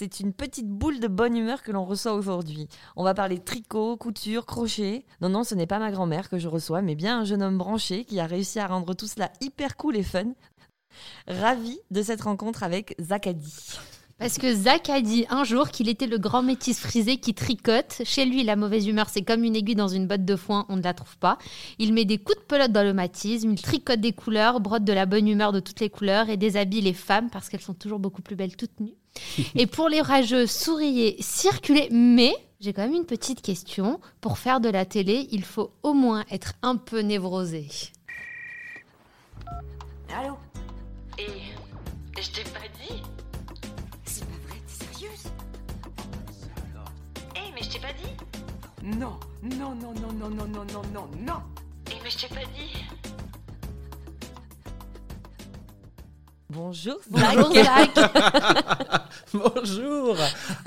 c'est une petite boule de bonne humeur que l'on reçoit aujourd'hui. On va parler tricot, couture, crochet. Non, non, ce n'est pas ma grand-mère que je reçois, mais bien un jeune homme branché qui a réussi à rendre tout cela hyper cool et fun. Ravi de cette rencontre avec Zakadi. Parce que Zach a dit un jour qu'il était le grand métis frisé qui tricote. Chez lui, la mauvaise humeur, c'est comme une aiguille dans une botte de foin, on ne la trouve pas. Il met des coups de pelote dans le matisme, il tricote des couleurs, brode de la bonne humeur de toutes les couleurs et déshabille les femmes parce qu'elles sont toujours beaucoup plus belles toutes nues. et pour les rageux, souriez, circulez, mais j'ai quand même une petite question. Pour faire de la télé, il faut au moins être un peu névrosé. Allô Et je t'ai pas dit. C'est pas vrai, t'es sérieuse? Eh, mais je t'ai pas dit. Non, non, non, non, non, non, non, non, non, non. Eh, mais je t'ai pas dit Bonjour, Bonjour Zach. Bonjour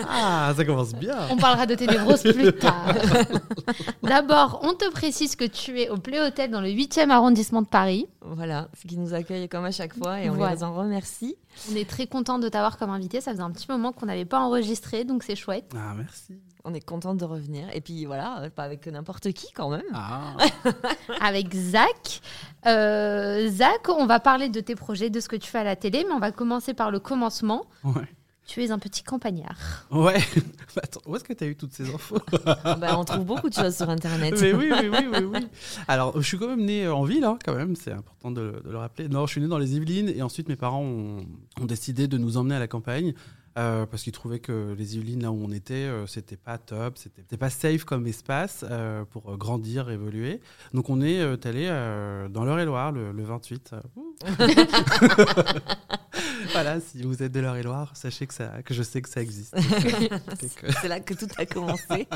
Ah, ça commence bien On parlera de tes névroses plus tard. D'abord, on te précise que tu es au Play Hotel dans le 8e arrondissement de Paris. Voilà, ce qui nous accueille comme à chaque fois et on Voilà. les en remercie. On est très content de t'avoir comme invité. Ça faisait un petit moment qu'on n'avait pas enregistré, donc c'est chouette. Ah, merci On est content de revenir. Et puis voilà, euh, pas avec n'importe qui quand même. Ah, Avec Zach. Euh, Zach, on va parler de tes projets, de ce que tu fais à la télé, mais on va commencer par le commencement. ouais. Tu es un petit campagnard. Ouais Attends, où est-ce que tu as eu toutes ces infos Bah, on trouve beaucoup de choses sur Internet. Mais oui, oui, oui, oui, oui. Alors, je suis quand même né en ville, hein, quand même, c'est important de, de le rappeler. Non, je suis né dans les Yvelines et ensuite mes parents ont, ont décidé de nous emmener à la campagne. Euh, parce qu'ils trouvaient que les Yvelines, là où on était, euh, c'était pas top, c'était pas safe comme espace euh, pour euh, grandir, évoluer. Donc on est euh, allé euh, dans l'Eure-et-Loire le, le 28. voilà, si vous êtes de l'Eure-et-Loire, sachez que, ça, que je sais que ça existe. C'est là que tout a commencé.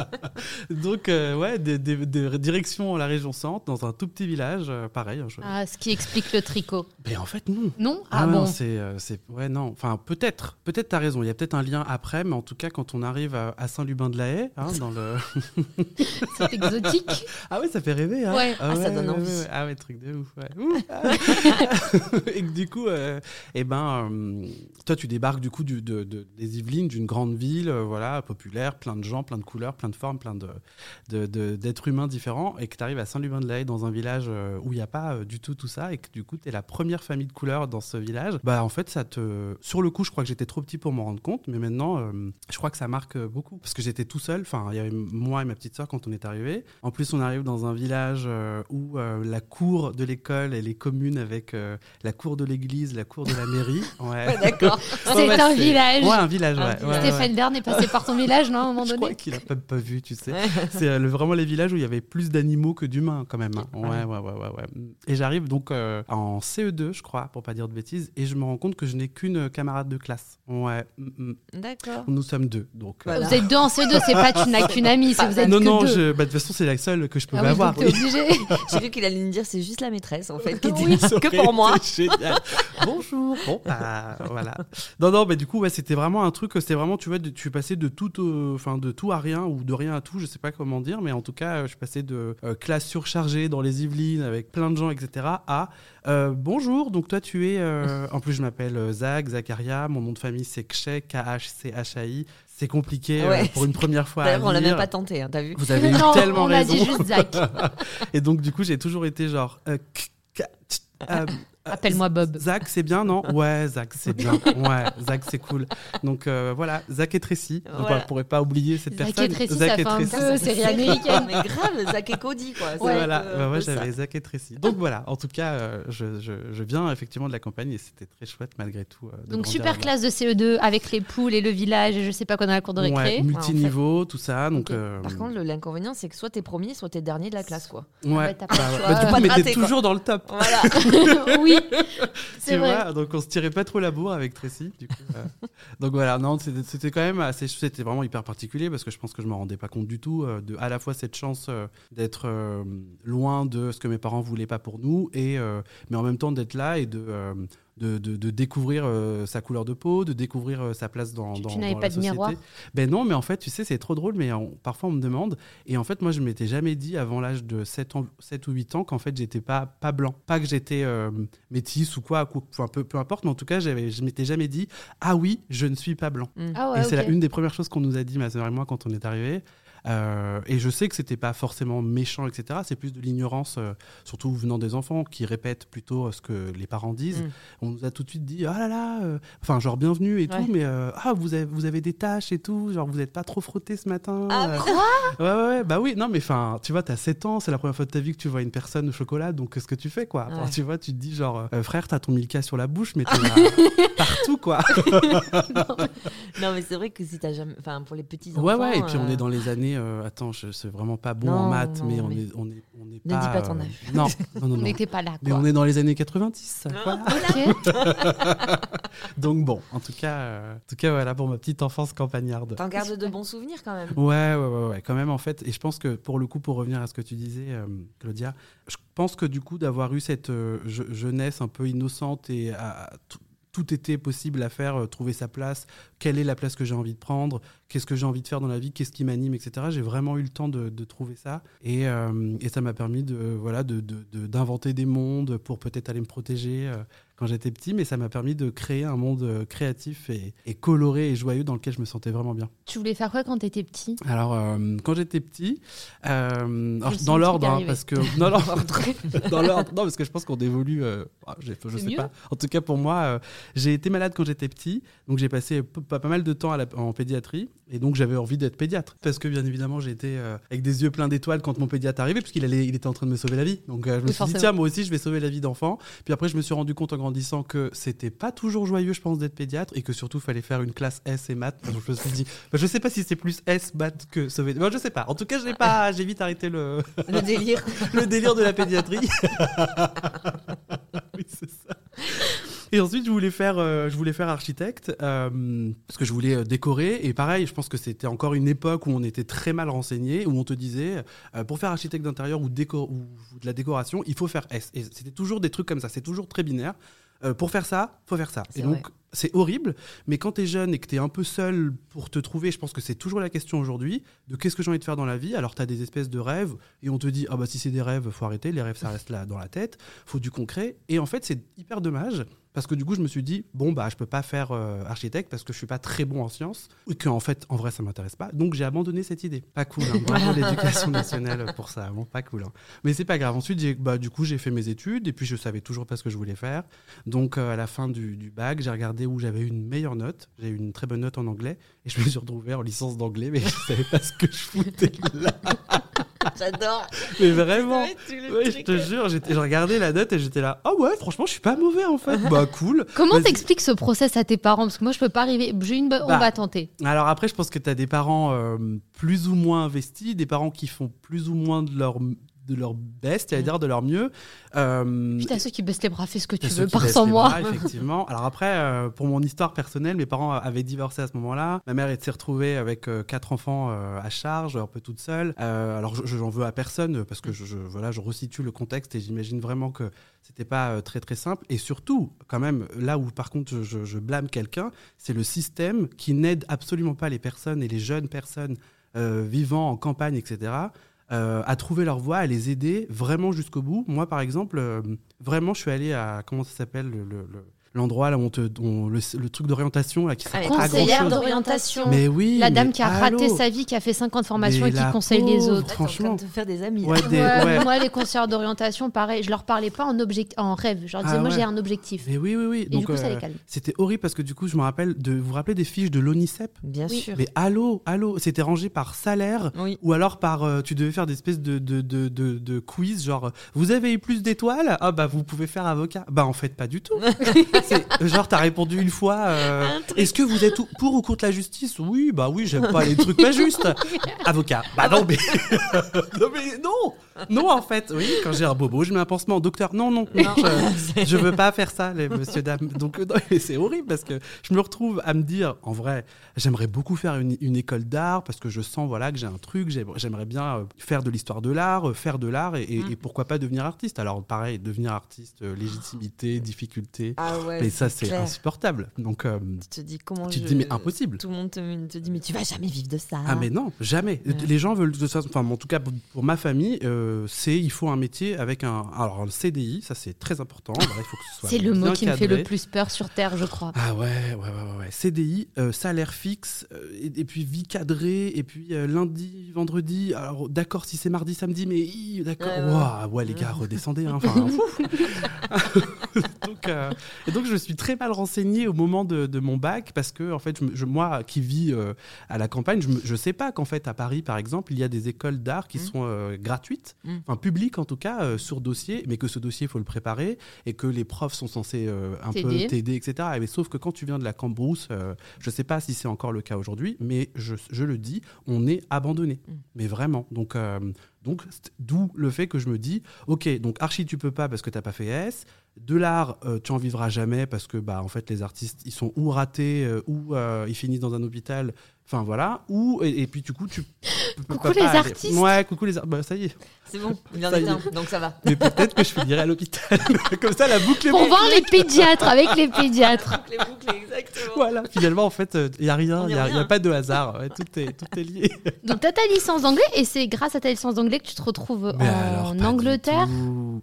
Donc, euh, ouais, des, des- des- direction la région centre, dans un tout petit village, euh, pareil. hein, je- Ah, ce qui explique le tricot. Mais en fait, non. Non? Ah, non, bon c'est, euh, c'est, ouais, non. Enfin, peut-être, peut-être t'as raison. Il y a peut-être un lien après, mais en tout cas, quand on arrive à, à Saint-Lubin-de-la-Haye, hein, dans le. C'est exotique. Ah ouais, ça fait rêver. Hein. Ouais. Ah, ça donne ouais, envie. ouais. Ah ouais, truc de ouf. Ouais. Ouh. et que du coup, euh, eh ben, euh, toi, tu débarques du coup de, de- des Yvelines, d'une grande ville, euh, voilà, populaire, plein de gens, plein de couleurs, plein de formes, plein de, d'êtres humains différents, et que tu arrives à Saint-Lubin-de-la-Haye dans un village euh, où il n'y a pas du tout tout ça, et que du coup, tu es la première famille de couleurs dans ce village. Bah, en fait, ça te. Sur le coup, je crois que j'étais trop petit pour m'en rendre compte, mais maintenant, je crois que ça marque beaucoup. Parce que j'étais tout seul, enfin, il y avait moi et ma petite soeur quand on est arrivé. En plus, on arrive dans un village où la cour de l'école, elle est commune avec la cour de l'église, la cour de la mairie. Ouais. D'accord. C'est Ouais, ouais, un village. Ouais, un village, ouais. Un ouais, ouais, Stéphane Bern est passé par ton village, non, à un moment Je donné crois qu'il a même pas vu, tu sais. C'est euh, le- vraiment les villages où il y avait plus d'animaux que d'humains, quand même. hein. Ouais, ouais, ouais, ouais, ouais. Et j'arrive donc euh, en CE2, je crois, pour pas dire de bêtises, et je me rends compte que je n'ai qu'une camarade de classe. Ouais. mm, mm. D'accord. Nous sommes deux, donc. euh, Voilà. Vous êtes deux en CE2, c'est pas tu n'as qu'une amie, c'est vous êtes non, que non, deux. je- bah, de toute façon, c'est la seule que je peux Ah avoir. oui. obligé. J'ai vu qu'il allait me dire c'est juste la maîtresse en fait qui Oui, ça que pour moi. Bonjour. Bon, bah, voilà. Non, non, mais du coup, ouais, c'était vraiment un truc. C'était vraiment, tu vois, de- tu es passé de tout, enfin, de tout à rien ou de rien à tout. Je sais pas comment dire, mais en tout cas, euh, je suis passé de euh, classe surchargée dans les Yvelines avec plein de gens, etc. à euh, bonjour. Donc toi, tu es. euh, en plus, je m'appelle euh, Zach, Zacharia. Mon nom de famille c'est Kchay, K-H-C-H-A-I. C'est compliqué euh, pour une première fois. à D'ailleurs, on l'a même pas tenté, hein, t'as vu? Vous avez eu tellement on a raison. dit juste Zach. Et donc, du coup, j'ai toujours été genre. euh, k- k- tch, euh, Appelle-moi Bob. Zach, c'est bien, non? Ouais, Zach, c'est bien. Ouais, Zach, c'est cool. Donc euh, voilà, Zach et Tracy. Donc, on ne pourrait pas oublier cette Zach et personne. Tracy, Zach ça et Tracy. peu série américaine. Mais grave, Zach et Cody quoi. Ouais, voilà, bah, moi ça. j'avais Zach et Tracy. Donc voilà, en tout cas, euh, je, je, je viens effectivement de la campagne et c'était très chouette malgré tout. euh, de Donc super classe de CE2 avec les poules et le village et je sais pas quoi dans la cour de Ouais, récré. multiniveau, tout ça. Donc, euh, Par contre, l'inconvénient, c'est que soit t'es premier, soit t'es dernier de la classe, quoi. ouais, bah, t'as pas bah, le ouais. choix. Bah, du coup, mais t'es toujours dans le top. Voilà. oui, C'est vrai. vois, donc on se tirait pas trop la bourre avec Tracy. Du coup, euh. donc voilà, non, c'était quand même assez, c'était vraiment hyper particulier parce que je pense que je me rendais pas compte du tout euh, de à la fois cette chance euh, d'être loin de ce que mes parents voulaient pas pour nous et mais en même temps d'être là et de de, de- de découvrir euh, sa couleur de peau, de découvrir euh, sa place dans, Tu- dans tu n'avais dans pas la de miroir? société. Ben non, mais en fait, tu sais, c'est trop drôle, mais on- parfois on me demande. Et en fait, moi, je m'étais jamais dit avant l'âge de 7, ans, 7 ou 8 ans qu'en fait, j'étais pas, pas blanc. Pas que j'étais euh, métis ou quoi, enfin, peu, peu importe, mais en tout cas, j'avais- je m'étais jamais dit Ah oui, je ne suis pas blanc. Ah et ouais, c'est une des premières choses qu'on nous a dit, ma sœur et moi, quand on est arrivés. Euh, et je sais que c'était pas forcément méchant, etc. C'est plus de l'ignorance, euh, surtout venant des enfants qui répètent plutôt euh, ce que les parents disent. Mm. On nous a tout de suite dit ah là là, euh, enfin genre bienvenue et Ouais. tout, mais ah vous avez vous avez des taches et tout, genre vous n'êtes pas trop frotté ce matin. Ah, quoi? Ouais ouais ouais, bah oui non mais enfin tu vois t'as 7 ans, c'est la première fois de ta vie que tu vois une personne au chocolat, donc qu'est-ce que tu fais quoi Enfin. Tu vois tu te dis genre frère t'as ton Milka sur la bouche mais t'es là partout quoi. Non, mais c'est vrai que si t'as jamais. Enfin, pour les petits enfants. Ouais, ouais, et puis on est dans les années. Euh, attends, je suis vraiment pas bon Non, en maths, non, mais on mais- est, on est, on est Ne pas. dis pas ton euh, âge. Non, non, non. On n'était pas là, Mais quoi. on est dans les années 90. voilà. Ok. Donc bon, en tout cas, euh, en tout cas, voilà pour ma petite enfance campagnarde. T'en gardes de bons souvenirs quand même. Ouais, ouais, ouais, ouais, quand même en fait. Et je pense que pour le coup, pour revenir à ce que tu disais, euh, Claudia, je pense que du coup d'avoir eu cette euh, je- jeunesse un peu innocente et à- tout, était possible à faire, euh, trouver sa place, quelle est la place que j'ai envie de prendre, qu'est-ce que j'ai envie de faire dans la vie, qu'est-ce qui m'anime, etc. J'ai vraiment eu le temps de, trouver ça et, euh, et ça m'a permis de voilà d'inventer des mondes pour peut-être aller me protéger euh, quand j'étais petit, mais ça m'a permis de créer un monde euh, créatif et, et coloré et joyeux dans lequel je me sentais vraiment bien. Tu voulais faire quoi quand t'étais petit? Alors, euh, quand j'étais petit, euh, alors, dans l'ordre, hein, parce que non, non, dans l'ordre, non, parce que je pense qu'on évolue. euh, ah, je C'est sais mieux. pas. En tout cas, pour moi, j'ai été malade quand j'étais petit, donc j'ai passé pas, pas mal de temps à la- en pédiatrie, et donc j'avais envie d'être pédiatre, parce que bien évidemment, j'étais avec des yeux pleins d'étoiles quand mon pédiatre arrivait, puisqu'il allait, il était en train de me sauver la vie. Donc je me Oui, suis dit tiens, moi aussi, je vais sauver la vie d'enfant. Puis après, je me suis rendu compte en grandissant que c'était pas toujours joyeux, je pense, d'être pédiatre, et que surtout, il fallait faire une classe S et maths. Donc je me suis dit, je sais pas si c'est plus S maths que sauver. Bah, je sais pas. En tout cas, je l'ai pas. J'ai vite arrêté le, Le délire. le délire de la pédiatrie. oui, c'est ça. Et ensuite, je voulais faire, euh, je voulais faire architecte euh, parce que je voulais euh, décorer. Et pareil, je pense que c'était encore une époque où on était très mal renseigné, où on te disait pour faire architecte d'intérieur ou, déco- ou de la décoration, il faut faire S. Et c'était toujours des trucs comme ça. C'est toujours très binaire. Euh, pour faire ça, faut faire ça. Et donc, c'est horrible. Mais quand tu es jeune et que tu es un peu seul pour te trouver, je pense que c'est toujours la question aujourd'hui de qu'est-ce que j'ai envie de faire dans la vie. Alors, tu as des espèces de rêves et on te dit, ah bah si c'est des rêves, faut arrêter. Les rêves, ça reste là dans la tête. faut du concret. Et en fait, c'est hyper dommage parce que du coup, je me suis dit, bon, bah, je peux pas faire euh, architecte parce que je suis pas très bon en sciences et que en fait, en vrai, ça m'intéresse pas. Donc, j'ai abandonné cette idée. Pas cool. Hein. Bravo l'éducation nationale pour ça. Bon, pas cool. hein. Mais c'est pas grave. Ensuite, bah, du coup, j'ai fait mes études et puis je savais toujours pas ce que je voulais faire. Donc, euh, à la fin du, du bac, j'ai regardé où j'avais une meilleure note. J'ai eu une très bonne note en anglais et je me suis retrouvé en licence d'anglais, mais je savais pas ce que je foutais là. J'adore. Mais vraiment. Oui, je te jure, je regardais la note et j'étais là. Ah ouais, franchement, je suis pas mauvais en fait. bah cool. Comment t'expliques ce process à tes parents? Parce que moi, je peux pas arriver. J'ai une... On Bah. va tenter. Alors après, je pense que tu as des parents euh, plus ou moins investis, des parents qui font plus ou moins de leur de leur best, à Mm. de leur mieux. Euh, Putain, ceux qui baissent les bras, fais ce que tu veux, pars sans moi. bras, effectivement. Alors après, euh, pour mon histoire personnelle, mes parents avaient divorcé à ce moment-là. Ma mère s'est retrouvée avec euh, quatre enfants à charge, un peu toute seule. Alors je j'en veux à personne parce que je, je- voilà, je resitue le contexte et j'imagine vraiment que c'était pas très très simple. Et surtout, quand même, là où par contre je, blâme quelqu'un, c'est le système qui n'aide absolument pas les personnes et les jeunes personnes vivant en campagne, etc. euh, à trouver leur voie, à les aider vraiment jusqu'au bout. Moi, par exemple, euh, vraiment, je suis allé à comment ça s'appelle le- le- le- l'endroit là où on te, on- le, le truc d'orientation là qui sert grand Conseillère d'orientation. Mais oui. La dame mais qui a raté sa vie, qui a fait 50 formations Mais et qui conseille les autres. T'es en train franchement. de te faire des amis. Ouais, des- Ouais, ouais. Moi, les conseillers d'orientation, pareil, je leur parlais pas en, object... en rêve. Je leur disais, Ah moi, ouais. j'ai un objectif. Mais oui, oui, oui. Et Donc, du coup, ça euh, les calme. c'était horrible parce que du coup, je me rappelle de vous vous rappelez des fiches de l'ONICEP. Bien Oui. sûr. Mais allô, allô, c'était rangé par salaire. Oui. Ou alors par, euh, tu devais faire des espèces de, de, de, de, de quiz, genre, euh, vous avez eu plus d'étoiles? Ah bah vous pouvez faire avocat. Bah en fait pas du tout. Genre t'as répondu une fois, euh, Un est-ce que vous êtes ou- pour ou contre la justice? Oui, bah oui, j'aime pas les trucs pas justes. Avocat. Bah non mais, non mais non, non en fait, oui, quand j'ai un bobo, je mets un pansement. Docteur, non non, Non. je, je veux pas faire ça, les monsieur dames. Donc euh, c'est horrible parce que je me retrouve à me dire, en vrai, j'aimerais beaucoup faire une, une école d'art parce que je sens voilà que j'ai un truc, j'ai- j'aimerais bien euh, faire de l'histoire de l'art, euh, faire de l'art et, et- Mm. et pourquoi pas devenir artiste. Alors pareil, devenir artiste, légitimité, difficulté. Ah ouais, ouais, mais ça, c'est insupportable. Donc, euh, Tu te dis comment tu te je- dis, mais impossible. Tout le monde te, te dit, mais tu vas jamais vivre de ça. Ah mais non, jamais. Ouais. Les gens veulent de façon, enfin en tout cas pour, ma famille, euh, c'est il faut un métier avec un alors le CDI, ça c'est très important. Il faut que ce soit C'est le mot qui me fait le plus peur sur Terre, je crois. Ah ouais, ouais, ouais, ouais. CDI, euh, salaire fixe, et, et puis vie cadrée, et puis lundi, vendredi. Alors d'accord, si c'est mardi, samedi, mais d'accord. Ouais, ouais. Les gars, redescendez. hein, enfin, donc, et donc je me suis très mal renseigné au moment de, de mon bac parce que en fait, je, je- moi qui vis euh, à la campagne, je, je sais pas qu'en fait à Paris, par exemple, il y a des écoles d'art qui Mm. sont euh, gratuites, Mm. enfin publiques en tout cas, euh, sur dossier, mais que ce dossier, il faut le préparer et que les profs sont censés un peu T'aider. etc. Mais sauf que quand tu viens de la Cambrousse, je sais pas si c'est encore le cas aujourd'hui, mais je, je le dis, on est abandonné. Mm. Mais vraiment. Donc, donc d'où le fait que je me dis, ok, donc archi tu peux pas parce que t'as pas fait S. De l'art, euh, tu en vivras jamais parce que bah en fait les artistes ils sont ou ratés euh, ou euh, ils finissent dans un hôpital. Enfin voilà. Ou et, et puis du coup tu. Coucou pas les aller. artistes. Ouais, coucou les artistes. Bah ça y est. C'est bon, il en Ça est y est. un, donc ça va. Mais peut-être que je finirai à l'hôpital. Comme ça la boucle est Pour voir les pédiatres, avec les pédiatres. Les boucles, exactement. Voilà, finalement, en fait, il n'y a rien, il y n'y a, pas de hasard. Ouais, tout, est, tout est lié. Donc, t'as ta licence d'anglais et c'est grâce à ta licence d'anglais que tu te retrouves Mais alors, en Angleterre.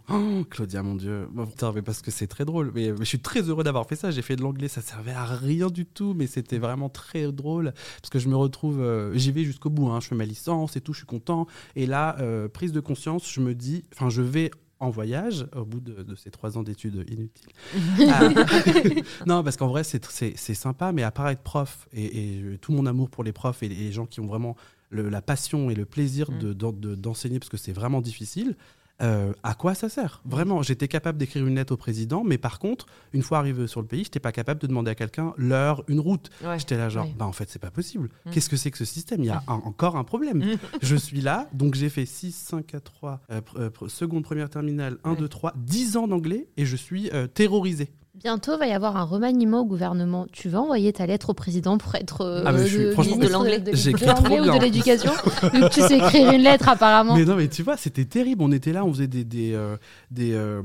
Oh, Claudia, mon Dieu. Bon, putain, mais parce que c'est très drôle. Mais, mais je suis très heureux d'avoir fait ça. J'ai fait de l'anglais, ça servait à rien du tout, mais c'était vraiment très drôle parce que je me retrouve, euh, j'y vais jusqu'au bout. hein. Je fais ma licence et tout, je suis content. Et là, euh, prise de conscience, je me dis, enfin, je vais en voyage au bout de, de ces trois ans d'études inutiles. Ah. non, parce qu'en vrai, c'est sympa, mais à part être prof et, et tout mon amour pour les profs et les gens qui ont vraiment le- la passion et le plaisir Mm. de- d'en- de- d'enseigner, parce que c'est vraiment difficile, euh, à quoi ça sert? Vraiment, j'étais capable d'écrire une lettre au président, mais par contre, une fois arrivé sur le pays, j'étais pas capable de demander à quelqu'un l'heure, une route. Ouais. J'étais là genre, Ouais. bah en fait c'est pas possible. Mm. Qu'est-ce que c'est que ce système? Il y a un- encore un problème. Mm. je suis là, donc j'ai fait 6, 5, 4, 3, euh, pr- euh, pr- seconde, première terminale, 1, Ouais. 2, 3, 10 ans d'anglais et je suis euh, terrorisé. Bientôt va y avoir un remaniement au gouvernement. Tu vas envoyer ta lettre au président pour être euh, Ah, mais je suis- de- franchement, ministre de l'anglais. de, l'éducation. Tu sais écrire une lettre apparemment. Mais non, mais tu vois, c'était terrible. On était là, on faisait des, des, euh, des euh,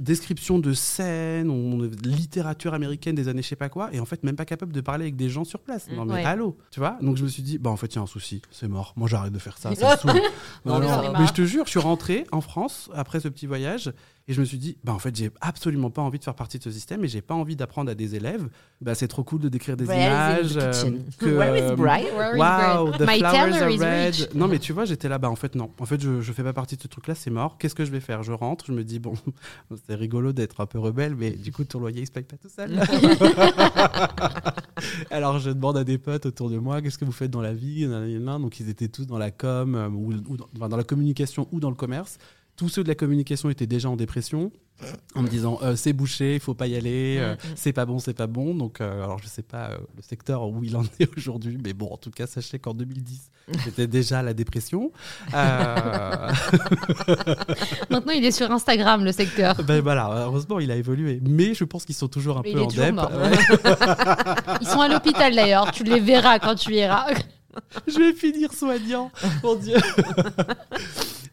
descriptions de scènes, on, littérature américaine des années je sais pas quoi, et en fait, même pas capable de parler avec des gens sur place. Non, mais Ouais. allô, tu vois? Donc je me suis dit, bah en fait, il y a un souci, c'est mort. Moi, j'arrête de faire ça. ça me saoule. Non, Non, mais non, je te jure, je suis rentré en France après ce petit voyage. Et je me suis dit, bah en fait, j'ai absolument pas envie de faire partie de ce système et j'ai pas envie d'apprendre à des élèves. Bah, c'est trop cool de décrire des images. euh, euh, Wow, the My flowers are red. rich. Non, mais tu vois, j'étais là, bah en fait, non. En fait, je, je fais pas partie de ce truc-là, c'est mort. Qu'est-ce que je vais faire? Je rentre, je me dis, bon, c'est rigolo d'être un peu rebelle, mais du coup, ton loyer, il se paye pas tout seul. Alors, je demande à des potes autour de moi, qu'est-ce que vous faites dans la vie? Donc, ils étaient tous dans la com, euh, ou, ou dans, enfin, dans la communication ou dans le commerce. Tous ceux de la communication étaient déjà en dépression, en me disant euh, c'est bouché, il faut pas y aller, euh, c'est pas bon, c'est pas bon. Donc, euh, alors je sais pas euh, le secteur où il en est aujourd'hui, mais bon, en tout cas, sachez qu'en 2010, c'était déjà la dépression. Maintenant, il est sur Instagram, le secteur. ben voilà, heureusement, il a évolué, mais je pense qu'ils sont toujours un Mais peu en dep. Ils sont à l'hôpital d'ailleurs. Tu les verras quand tu iras. je vais finir soignant, mon Dieu.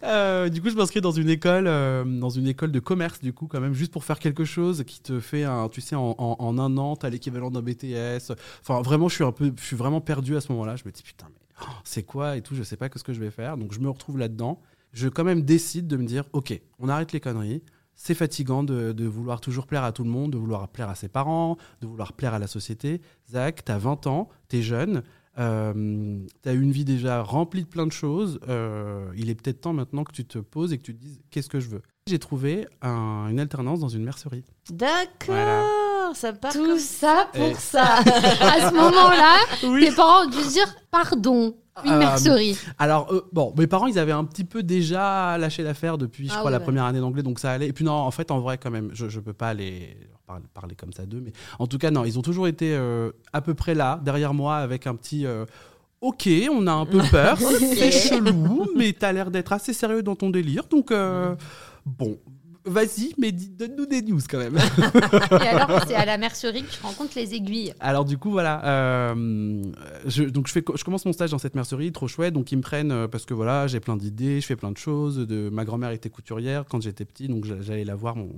Euh, du coup, je m'inscris dans une école, euh, dans une école de commerce, du coup, quand même, juste pour faire quelque chose qui te fait tu sais, en, un an, t'as l'équivalent d'un BTS. Enfin, vraiment, je suis un peu, je suis vraiment perdu à ce moment-là. Je me dis putain, mais oh, c'est quoi et tout, je sais pas ce que je vais faire. Donc, je me retrouve là-dedans. Je quand même décide de me dire, ok, on arrête les conneries. C'est fatigant de, de vouloir toujours plaire à tout le monde, de vouloir plaire à ses parents, de vouloir plaire à la société. Zach, t'as 20 ans, t'es jeune, euh, tu as une vie déjà remplie de plein de choses. euh, il est peut-être temps maintenant que tu te poses et que tu te dises qu'est-ce que je veux? J'ai trouvé un- une alternance dans une mercerie. D'accord, ça part Tout comme ça pour Et- ça. À ce moment-là, tes parents ont dû se dire pardon, une Euh, mercerie. Alors, euh, bon, mes parents, ils avaient un petit peu déjà lâché l'affaire depuis, je Ah crois, oui, la ouais. première année d'anglais, donc ça allait. Et puis non, en fait, en vrai, quand même, je, je peux pas les parler, parler comme ça d'eux, mais en tout cas, non, ils ont toujours été euh, à peu près là, derrière moi, avec un petit. euh, Ok, on a un peu peur, c'est chelou, mais t'as l'air d'être assez sérieux dans ton délire, donc euh, bon, vas-y, mais dis- donne-nous des news quand même. Et alors, c'est à la mercerie que tu rencontres les aiguilles. Alors du coup voilà, euh, je, donc je, fais, je commence mon stage dans cette mercerie, trop chouette. Donc ils me prennent parce que voilà, j'ai plein d'idées, je fais plein de choses. De, ma grand-mère était couturière quand j'étais petit, donc j'a- j'allais la voir mon,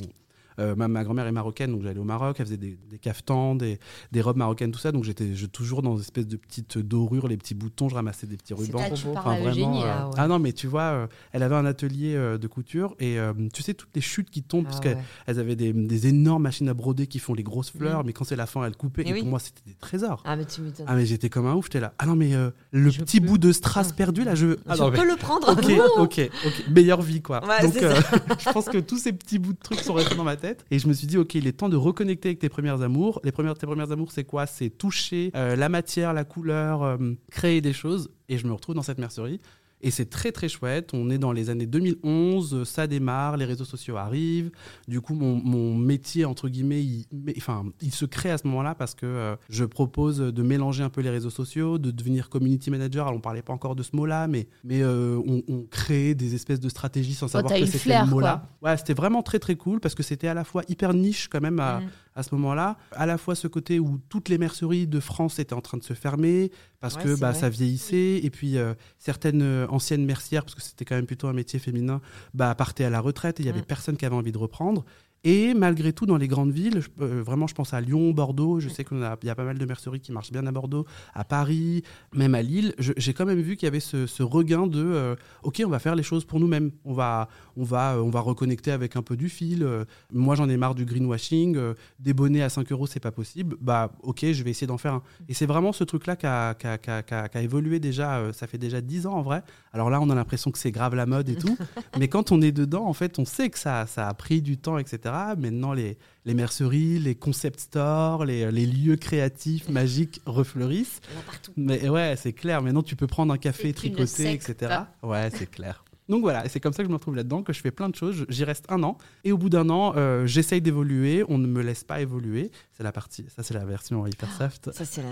Euh, ma, ma grand-mère est marocaine, donc j'allais au Maroc. Elle faisait des, des caftans, des, des robes marocaines, tout ça. Donc j'étais je- toujours dans une espèce de petites dorures, les petits boutons. Je ramassais des petits rubans. là, tu parles à Eugénie, euh, là, ouais. Ah non, mais tu vois, euh, elle avait un atelier euh, de couture et euh, tu sais, toutes les chutes qui tombent, Ah parce ouais. qu'elles elles avaient des, des énormes machines à broder qui font les grosses fleurs, Mhm. mais quand c'est la fin, elles coupaient. Et, oui. pour moi, c'était des trésors. Ah, mais tu m'étonnes. Ah, mais j'étais comme un ouf, j'étais là. Ah non, mais euh, le Je petit peux. bout de strass perdu, là, je veux. Ah je non, mais- peux le prendre. Ok, ok, ok. Meilleure vie, quoi. Ouais, Donc, euh, je pense que tous ces petits bouts de trucs sont restés dans ma tête. Et je me suis dit, ok, il est temps de reconnecter avec tes premières amours. Les premières, tes premières amours, c'est quoi? C'est toucher euh, la matière, la couleur, euh, créer des choses. Et je me retrouve dans cette mercerie. Et c'est très très chouette. On est dans les années 2011, euh, ça démarre, les réseaux sociaux arrivent. Du coup, mon, mon métier, entre guillemets, il, mais- enfin, il se crée à ce moment-là parce que euh, je propose de mélanger un peu les réseaux sociaux, de devenir community manager. Alors, on parlait pas encore de ce mot-là, mais, mais euh, on, on crée des espèces de stratégies sans savoir t'as que c'était le mot-là. Ouais, c'était vraiment très très cool parce que c'était à la fois hyper niche quand même à, Mm. À ce moment-là, à la fois ce côté où toutes les merceries de France étaient en train de se fermer parce Ouais, que bah, vrai. ça vieillissait et puis euh, certaines euh, anciennes mercières, parce que c'était quand même plutôt un métier féminin, bah, partaient à la retraite et il y avait Mm. personne qui avait envie de reprendre. Et malgré tout, dans les grandes villes, je- euh, vraiment, je pense à Lyon, Bordeaux, je sais qu'il y a pas mal de merceries qui marchent bien à Bordeaux, à Paris, même à Lille. J'ai quand même vu qu'il y avait ce, ce regain de euh, OK, on va faire les choses pour nous-mêmes. On va, on, va, euh, on va reconnecter avec un peu du fil. Moi, j'en ai marre du greenwashing. Des bonnets à 5 euros, c'est pas possible. Bah, OK, je vais essayer d'en faire un. Et c'est vraiment ce truc-là qui a, évolué déjà. ça fait déjà 10 ans en vrai. Alors là, on a l'impression que c'est grave la mode et tout. Mais quand on est dedans, en fait, on sait que ça, ça a pris du temps, etc. Maintenant, les, les merceries, les concept stores, les, les lieux créatifs, magiques refleurissent. Il y en a partout. Mais ouais, c'est clair. Maintenant, tu peux prendre un café secte. etc. Ouais, c'est clair. Donc voilà, c'est comme ça que je me retrouve là-dedans, que je fais plein de choses. J'y reste un an. Et au bout d'un an, euh, j'essaye d'évoluer. On ne me laisse pas évoluer. C'est la partie, ça c'est la version hyper soft. Ça, c'est la.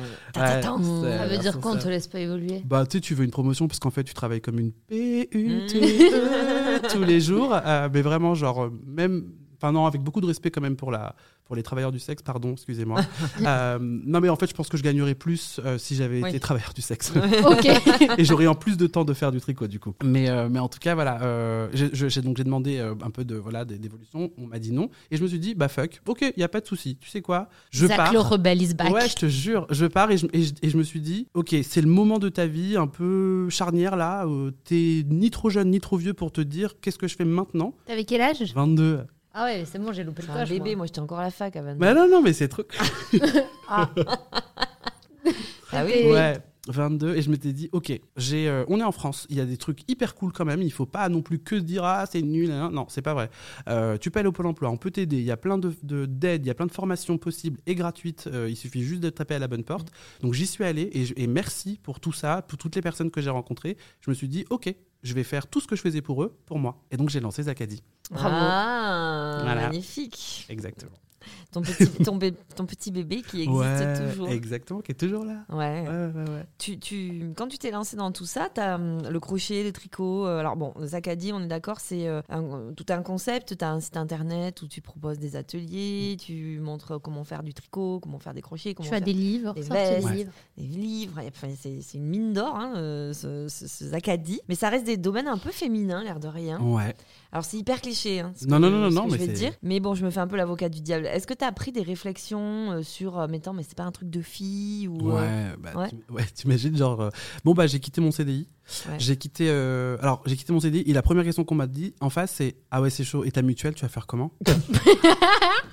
Ouais, Ça veut dire version quoi On soft. te laisse pas évoluer Bah, tu sais, tu veux une promotion parce qu'en fait, tu travailles comme une Mm. P-U-T-E tous les jours. Euh, mais vraiment, genre, euh, même. Enfin, non, avec beaucoup de respect quand même pour, la, pour les travailleurs du sexe, pardon, excusez-moi. Euh, non, mais en fait, je pense que je gagnerais plus euh, si j'avais Oui. été travailleur du sexe. Ok. et j'aurais en plus de temps de faire du tricot, du coup. Mais, euh, mais en tout cas, voilà. j'ai- donc j'ai demandé un peu de voilà d'évolution. On m'a dit non. Et je me suis dit, bah fuck, ok, il n'y a pas de souci. Tu sais quoi? Je Zach pars. le rebelle is back. Ouais, je te jure, je pars et je, et je- et je me suis dit, ok, c'est le moment de ta vie un peu charnière là. T'es ni trop jeune ni trop vieux pour te dire qu'est-ce que je fais maintenant? T'avais quel âge? 22. Ah ouais, c'est bon, j'ai loupé le un coche. bébé, moi. moi j'étais encore à la fac à 22. Mais non, non, mais c'est trop. Ah. Ah oui Et- Ouais. 22 et je m'étais dit ok j'ai euh, on est en France il y a des trucs hyper cool quand même il faut pas non plus que se dire ah c'est nul hein. non c'est pas vrai Euh, tu peux aller au pôle emploi on peut t'aider il y a plein de de- d'aides il y a plein de formations possibles et gratuites Euh, il suffit juste de taper à la bonne porte donc j'y suis allé et, je- et merci pour tout ça pour toutes les personnes que j'ai rencontrées je me suis dit ok je vais faire tout ce que je faisais pour eux pour moi et donc j'ai lancé Zacadi Bravo. Ah, Voilà. magnifique. exactement Ton petit, ton, bé- ton petit bébé qui existe ouais toujours. exactement qui est toujours là Ouais. ouais ouais ouais, ouais. Tu, tu, quand tu t'es lancé dans tout ça, tu as le crochet, le tricot. euh, alors bon, Zakadi, on est d'accord, c'est euh, tout un concept. Tu as un site internet où tu proposes des ateliers, tu montres comment faire du tricot, comment faire des crochets, comment Tu as faire des livres, des vestes. livres. des livres. Enfin, c'est c'est une mine d'or, hein, euh, ce, ce- ce Zakadi. Mais ça reste des domaines un peu féminins, l'air de rien. ouais Alors c'est hyper cliché. Hein, ce Non, que- non, non, non, ce non, que je mais vais te dire. Mais bon, je me fais un peu l'avocat du diable. Est-ce que tu as pris des réflexions euh, sur, euh, mettons, mais c'est pas un truc de fille ou euh, Ouais, bah, ouais. tu- ouais, t'imagines, genre, bon, bah, j'ai quitté mon CDI. Ouais. J'ai quitté, euh, alors, j'ai quitté mon CDI et la première question qu'on m'a dit en face, c'est Ah ouais, c'est chaud. Et ta mutuelle, tu vas faire comment?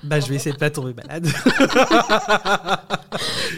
Bah, je vais essayer de pas tomber malade.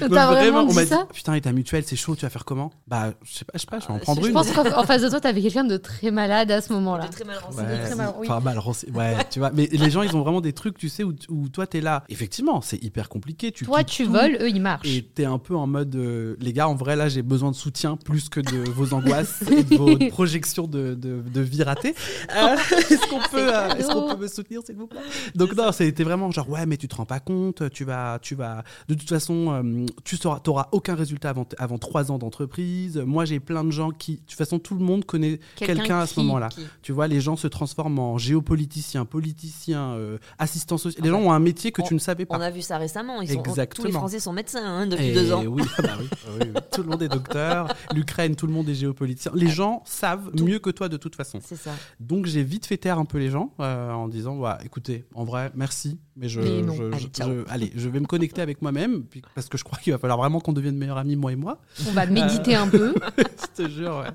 Donc, T'as vraiment on dit m'a dit ça Putain, et ta mutuelle, c'est chaud, tu vas faire comment? Bah, je sais pas, je sais pas, je vais en prendre Je une. pense qu'en en face de toi, t'avais quelqu'un de très malade à ce moment-là. Très mal renseigné. Ouais, très mal, oui. enfin, mal rense- ouais, tu vois. Mais les gens, ils ont vraiment des trucs, tu sais, où, où toi, t'es là. Effectivement, c'est hyper compliqué. Tu Toi, tu tout. voles, eux, ils marchent. Et t'es un peu en mode, euh, les gars, en vrai, là, j'ai besoin de soutien plus que de vos angoisses et de vos projections de, de, de vie ratée. Euh, est-ce qu'on peut, euh, est-ce qu'on peut me soutenir, s'il vous plaît? Donc non, c'était vraiment genre, ouais, mais tu te rends pas compte, tu vas, tu vas, de toute façon, euh, tu sauras, t'auras aucun résultat avant, avant trois ans d'entreprise. Moi, j'ai plein de gens qui, de toute façon, tout le monde connaît quelqu'un à ce moment-là. qui- Tu vois, les gens se transforment en géopoliticiens, politiciens, assistants sociaux. Les Ah gens ont un métier que On- tu ne savais pas. On a vu ça récemment. Ils sont, tous les. Français sont médecins hein, depuis Et deux ans. Oui, ah bah oui, oui, oui. tout le monde est docteur. L'Ukraine, tout le monde est géopoliticien. Les gens savent Tout. mieux que toi de toute façon. C'est ça. Donc j'ai vite fait taire un peu les gens euh, en disant ouais, écoutez, en vrai, merci, mais je, Mais non. je- Allez, je- ciao. je- allez, je vais me connecter avec moi-même parce que je crois qu'il va falloir vraiment qu'on devienne meilleurs amis moi et moi. On va méditer un peu. je te jure. Ouais.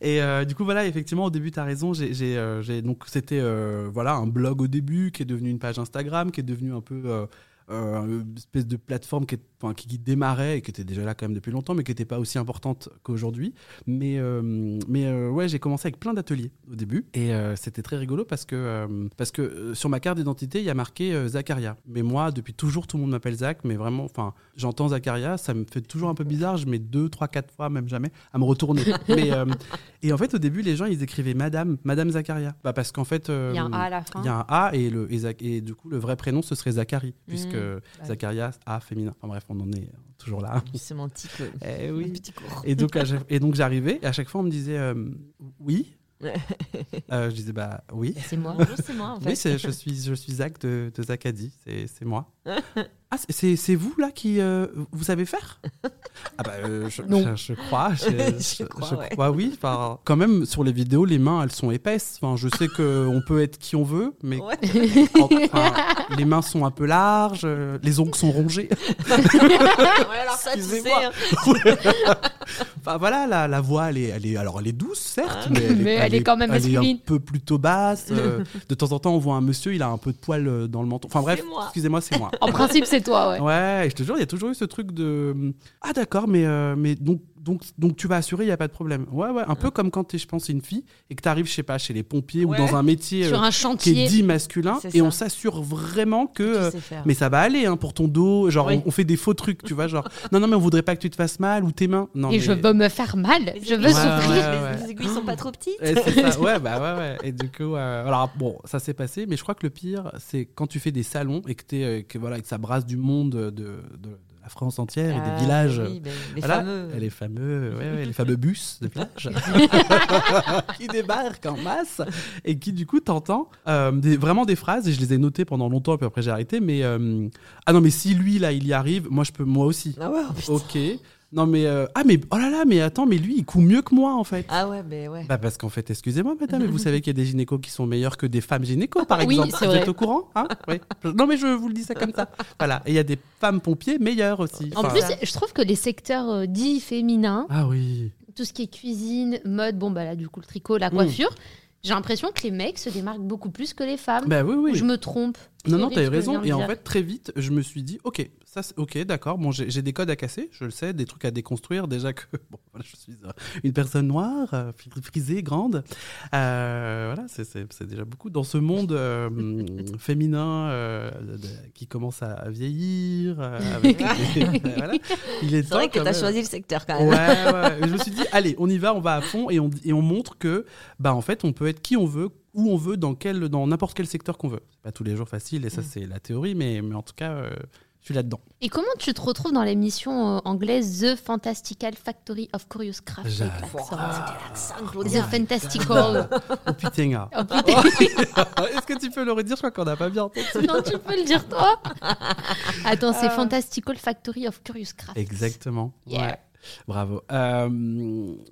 Et euh, du coup voilà, effectivement au début tu as raison. J'ai, j'ai, euh, j'ai- donc c'était euh, voilà un blog au début qui est devenu une page Instagram, qui est devenu un peu euh, une espèce de plateforme qui, est- enfin, qui, qui démarrait et qui était déjà là quand même depuis longtemps, mais qui n'était pas aussi importante qu'aujourd'hui. Mais, euh, mais euh, ouais, j'ai commencé avec plein d'ateliers au début et c'était très rigolo parce que, parce que sur ma carte d'identité, il y a marqué Zacharia. Mais moi, depuis toujours, tout le monde m'appelle Zach, mais vraiment, enfin, j'entends Zacharia, ça me fait toujours un peu bizarre. Je mets deux, trois, quatre fois, même jamais, à me retourner. mais, et en fait, au début, les gens, ils écrivaient Madame, Madame Zacharia. Bah, parce qu'en fait, Il y a un A à la fin. il y a un A et, le, et, du coup, le vrai prénom, ce serait Zachary, puisque Zacharia, A féminin. Enfin bref, on en est toujours là. Du sémantique. euh, Eh oui. Petit cours. Et donc, chaque- et donc j'arrivais, et à chaque fois, on me disait euh, Oui. Euh, je disais Bah oui. C'est moi. Bonjour, c'est moi en fait. Oui, je suis, je suis Zach de, de Zacadi, c'est c'est moi. Ah, c'est- vous là qui. euh, vous savez faire? Ah, bah, euh, je, Non. je, je crois. Je, Je crois, ouais. crois, oui. Enfin, quand même, sur les vidéos, les mains, elles sont épaisses. Enfin, je sais qu'on peut être qui on veut, mais Ouais. enfin, les mains sont un peu larges, euh, les ongles sont rongés. Ouais, alors ça, tu sais. Hein. Enfin voilà, la, la voix, elle est, elle est, alors elle est douce, certes, Ah. mais, elle, Mais elle est quand même elle est un peu plutôt basse. de temps en temps, on voit un monsieur, il a un peu de poil euh, dans le menton. Enfin bref, excusez-moi, c'est moi. En principe, c'est toi, ouais. Ouais, et je te jure, il y a toujours eu ce truc de ah d'accord, mais euh, mais donc donc donc tu vas assurer, il y a pas de problème. Ouais ouais, un peu comme quand tu es, je pense, une fille et que tu arrives, je sais pas, chez les pompiers Ouais. ou dans un métier Sur euh, qui est dit masculin et on s'assure vraiment que Tu euh, sais faire. mais ça va aller hein, pour ton dos, genre Oui. on, on fait des faux trucs, tu vois, genre non non mais on voudrait pas que tu te fasses mal ou tes mains. Non, Et mais- je veux me faire mal. Les Je veux souffrir. ouais, les- ouais. Les aiguilles sont pas trop petites. Ça. Ouais, bah ouais, ouais. Et du coup, euh, alors bon, ça s'est passé, mais je crois que le pire, c'est quand tu fais des salons et que, t'es, euh, que, voilà, que ça brasse du monde de, France entière et Ah, des villages. oui, ben, les Voilà. fameux. Et les fameux, ouais, ouais, les fameux bus de village qui débarquent en masse et qui du coup t'entends euh, vraiment des phrases et je les ai notées pendant longtemps puis après j'ai arrêté mais euh, ah non mais si lui là il y arrive moi je peux moi aussi Ah ouais, oh, ok non mais euh, ah mais oh là là mais attends mais lui il coud mieux que moi en fait Ah ouais, ben ouais. bah parce qu'en fait, excusez-moi madame, mais vous savez qu'il y a des gynécos qui sont meilleurs que des femmes gynécos par Oui, exemple. vous vrai. êtes au courant hein? Oui. Non mais je vous le dis ça comme ça. Voilà, et il y a des femmes pompiers meilleures aussi. En plus, je trouve que les secteurs euh, dits féminins, ah oui. tout ce qui est cuisine, mode, bon bah là du coup le tricot, la coiffure, j'ai l'impression que les mecs se démarquent beaucoup plus que les femmes. Bah oui Ou oui. Je me trompe. Non, non, t'as eu raison. Et en fait, très vite, je me suis dit, ok, ça, ok, d'accord. Bon, j'ai des codes à casser, je le sais, des trucs à déconstruire. Déjà que, bon, voilà, je suis euh, une personne noire, euh, fri- frisée, grande. Euh, voilà, c'est- déjà beaucoup dans ce monde euh, féminin euh, qui commence à vieillir. euh, avec voilà. Il est C'est vrai temps que t'as choisi le secteur quand même. ouais, ouais. Je me suis dit, allez, on y va, on va à fond et on, et on montre que, bah, en fait, on peut être qui on veut, où on veut, dans quel, dans n'importe quel secteur qu'on veut. C'est pas tous les jours facile et ça, Mm. c'est la théorie, mais, mais en tout cas, euh, je suis là-dedans. Et comment tu te retrouves dans l'émission euh, anglaise The Fantastical Factory of Curious Craft? L'accent, The. Fantastical. Oh putain. Oh, putain. Est-ce que tu peux le redire? Je crois qu'on n'a pas bien entendu. non, tu peux le dire toi. Attends, c'est Ah. Fantastical Factory of Curious Craft. Exactement. Yeah. Ouais. Bravo. Euh,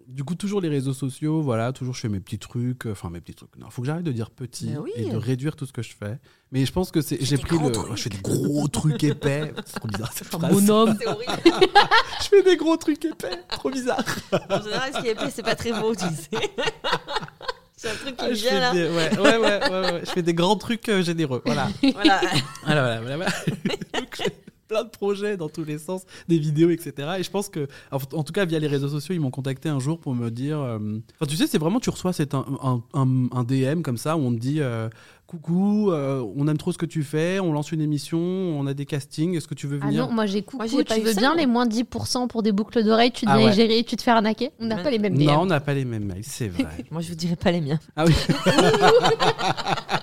du coup, toujours les réseaux sociaux, voilà, toujours je fais mes petits trucs, euh, enfin mes petits trucs. Non, faut que j'arrête de dire petit oui. et de réduire tout ce que je fais. Mais je pense que c'est, j'ai pris le, trucs. je fais des gros trucs épais. C'est trop bizarre cette phrase. Bonhomme. C'est horrible. Je fais des gros trucs épais, trop bizarre. En général, ce qui est épais, c'est pas très beau, tu sais. C'est un truc qui Ah, me je, vient fais là. des, ouais, ouais, ouais, ouais, ouais. je fais des grands trucs euh, généreux. Voilà. Voilà. Voilà, voilà, voilà, voilà. Donc, plein de projets dans tous les sens, des vidéos, etc. Et je pense que, en, tout cas, via les réseaux sociaux, ils m'ont contacté un jour pour me dire. euh, Enfin, tu sais, c'est vraiment, tu reçois c'est un, un, un- un DM comme ça où on te dit. euh, Coucou, euh, on aime trop ce que tu fais, on lance une émission, on a des castings, est-ce que tu veux Ah venir non, moi j'ai coucou. Moi, j'ai pas tu eu veux ça, bien moi. les moins 10% pour des boucles d'oreilles, tu Ah deviens ouais. égérie, tu te fais arnaquer On n'a pas les mêmes DM. Non, on n'a pas les mêmes mails, c'est vrai. Moi, je vous dirai pas les miens. Ah oui.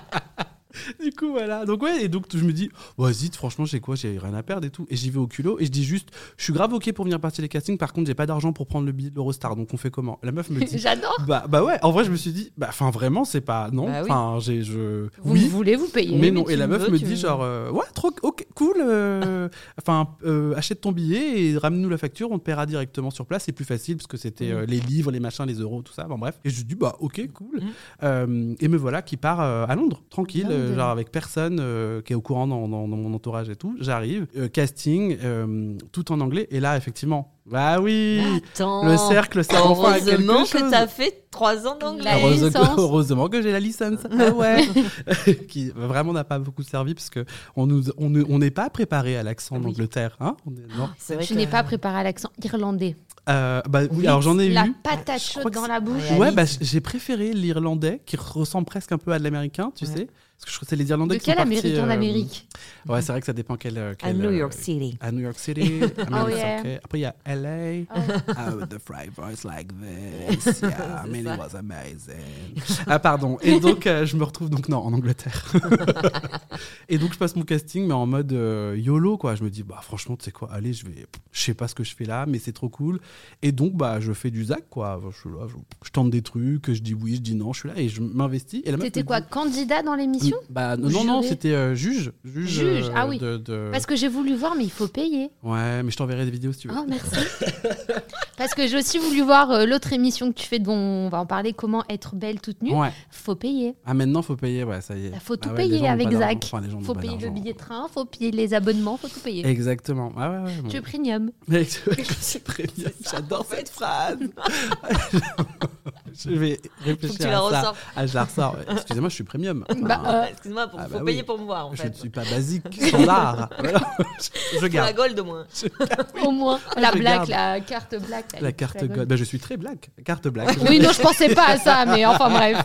du coup, voilà. Donc, ouais, et donc, je me dis, vas-y, franchement, j'ai quoi? J'ai rien à perdre et tout. Et j'y vais au culot et je dis juste, je suis grave OK pour venir partir les castings. Par contre, j'ai pas d'argent pour prendre le billet de l'Eurostar. Donc, on fait comment? La meuf me dit, J'adore. bah, bah ouais, en vrai, je me suis dit, bah, enfin, vraiment, c'est pas. Non. Bah oui. Enfin, j'ai. Je... Vous oui. voulez vous payer. Mais non, et la me meuf veux, me dit genre, euh, ouais, trop, ok, cool. euh, Enfin, euh, achète ton billet et ramène-nous la facture, on te paiera directement sur place. C'est plus facile parce que c'était euh, les livres, les machins, les euros, tout ça. Bon, bref. Et je dis, bah, ok, cool. Euh, et me voilà qui part à Londres, tranquille, Londres. Genre avec personne euh, qui est au courant dans, dans- dans mon entourage et tout. J'arrive, euh, casting, euh, tout en anglais. Et là, effectivement, bah oui, Attends. le cercle s'est enfin à quelque Heureusement que chose. t'as fait trois ans d'anglais. La Heureuse- heureusement que j'ai la licence. Ah ouais. qui vraiment n'a pas beaucoup servi parce que on nous, on on n'est pas préparé à l'accent Oui. d'Angleterre, hein. N'es pas préparé à l'accent irlandais. Euh, bah oui, Oui, alors j'en ai La eu. patate Je crois chaude dans la bouche. Ouais, bah j'ai préféré l'irlandais qui ressemble presque un peu à de l'américain, tu Ouais. sais. Parce que je trouve que c'est les Irlandais De qui sont quelle partis, Amérique? En euh, Amérique Ouais, c'est vrai que ça dépend quel. euh, À New euh, York City. À New York City. It's yeah. okay. Après, il y a LA. Oh, the fried voice like this. Yeah, I mean, ça. it was amazing. Ah, pardon. Et donc, euh, je me retrouve donc, non, en Angleterre. et donc, je passe mon casting, mais en mode euh, YOLO, quoi. Je me dis, bah, franchement, tu sais quoi, allez, je vais. Je sais pas ce que je fais là, mais c'est trop cool. Et donc, bah, je fais du Zach, quoi. Je, suis là, je, je tente des trucs, je dis oui, je dis non, je suis là et je m'investis. T'étais me quoi, dit- candidat dans l'émission? Bah, non, Ou non, non, c'était euh, juge. Juge, Juge, euh, ah oui. de- de- Parce que j'ai voulu voir, mais il faut payer. Ouais, mais je t'enverrai des vidéos si tu veux. Oh, merci. Parce que j'ai aussi voulu voir euh, l'autre émission que tu fais, dont on va en parler, comment être belle toute nue. Ouais. Faut payer. Ah, maintenant, faut payer, ouais, ça y est. Il faut tout Ah ouais, les payer avec. Zach. Enfin, Faut payer le billet de train, faut payer les abonnements, faut tout payer. Exactement. Ah ouais, ouais. bon. Tu es premium. C'est bien. J'adore cette phrase. je vais réfléchir à ça. Ah, je la ressors. Excusez-moi, je suis premium. Bah, Ah, euh, Excuse-moi, pour- Ah, faut bah payer oui. pour me voir en je fait. ne suis pas basique, standard. Voilà. je, je Faut la garde gold au moins. Au moins. La je black, garde. la carte black. la carte gold. Bah, je suis très black. Carte black. Oui, non, je pensais pas à ça, mais enfin bref.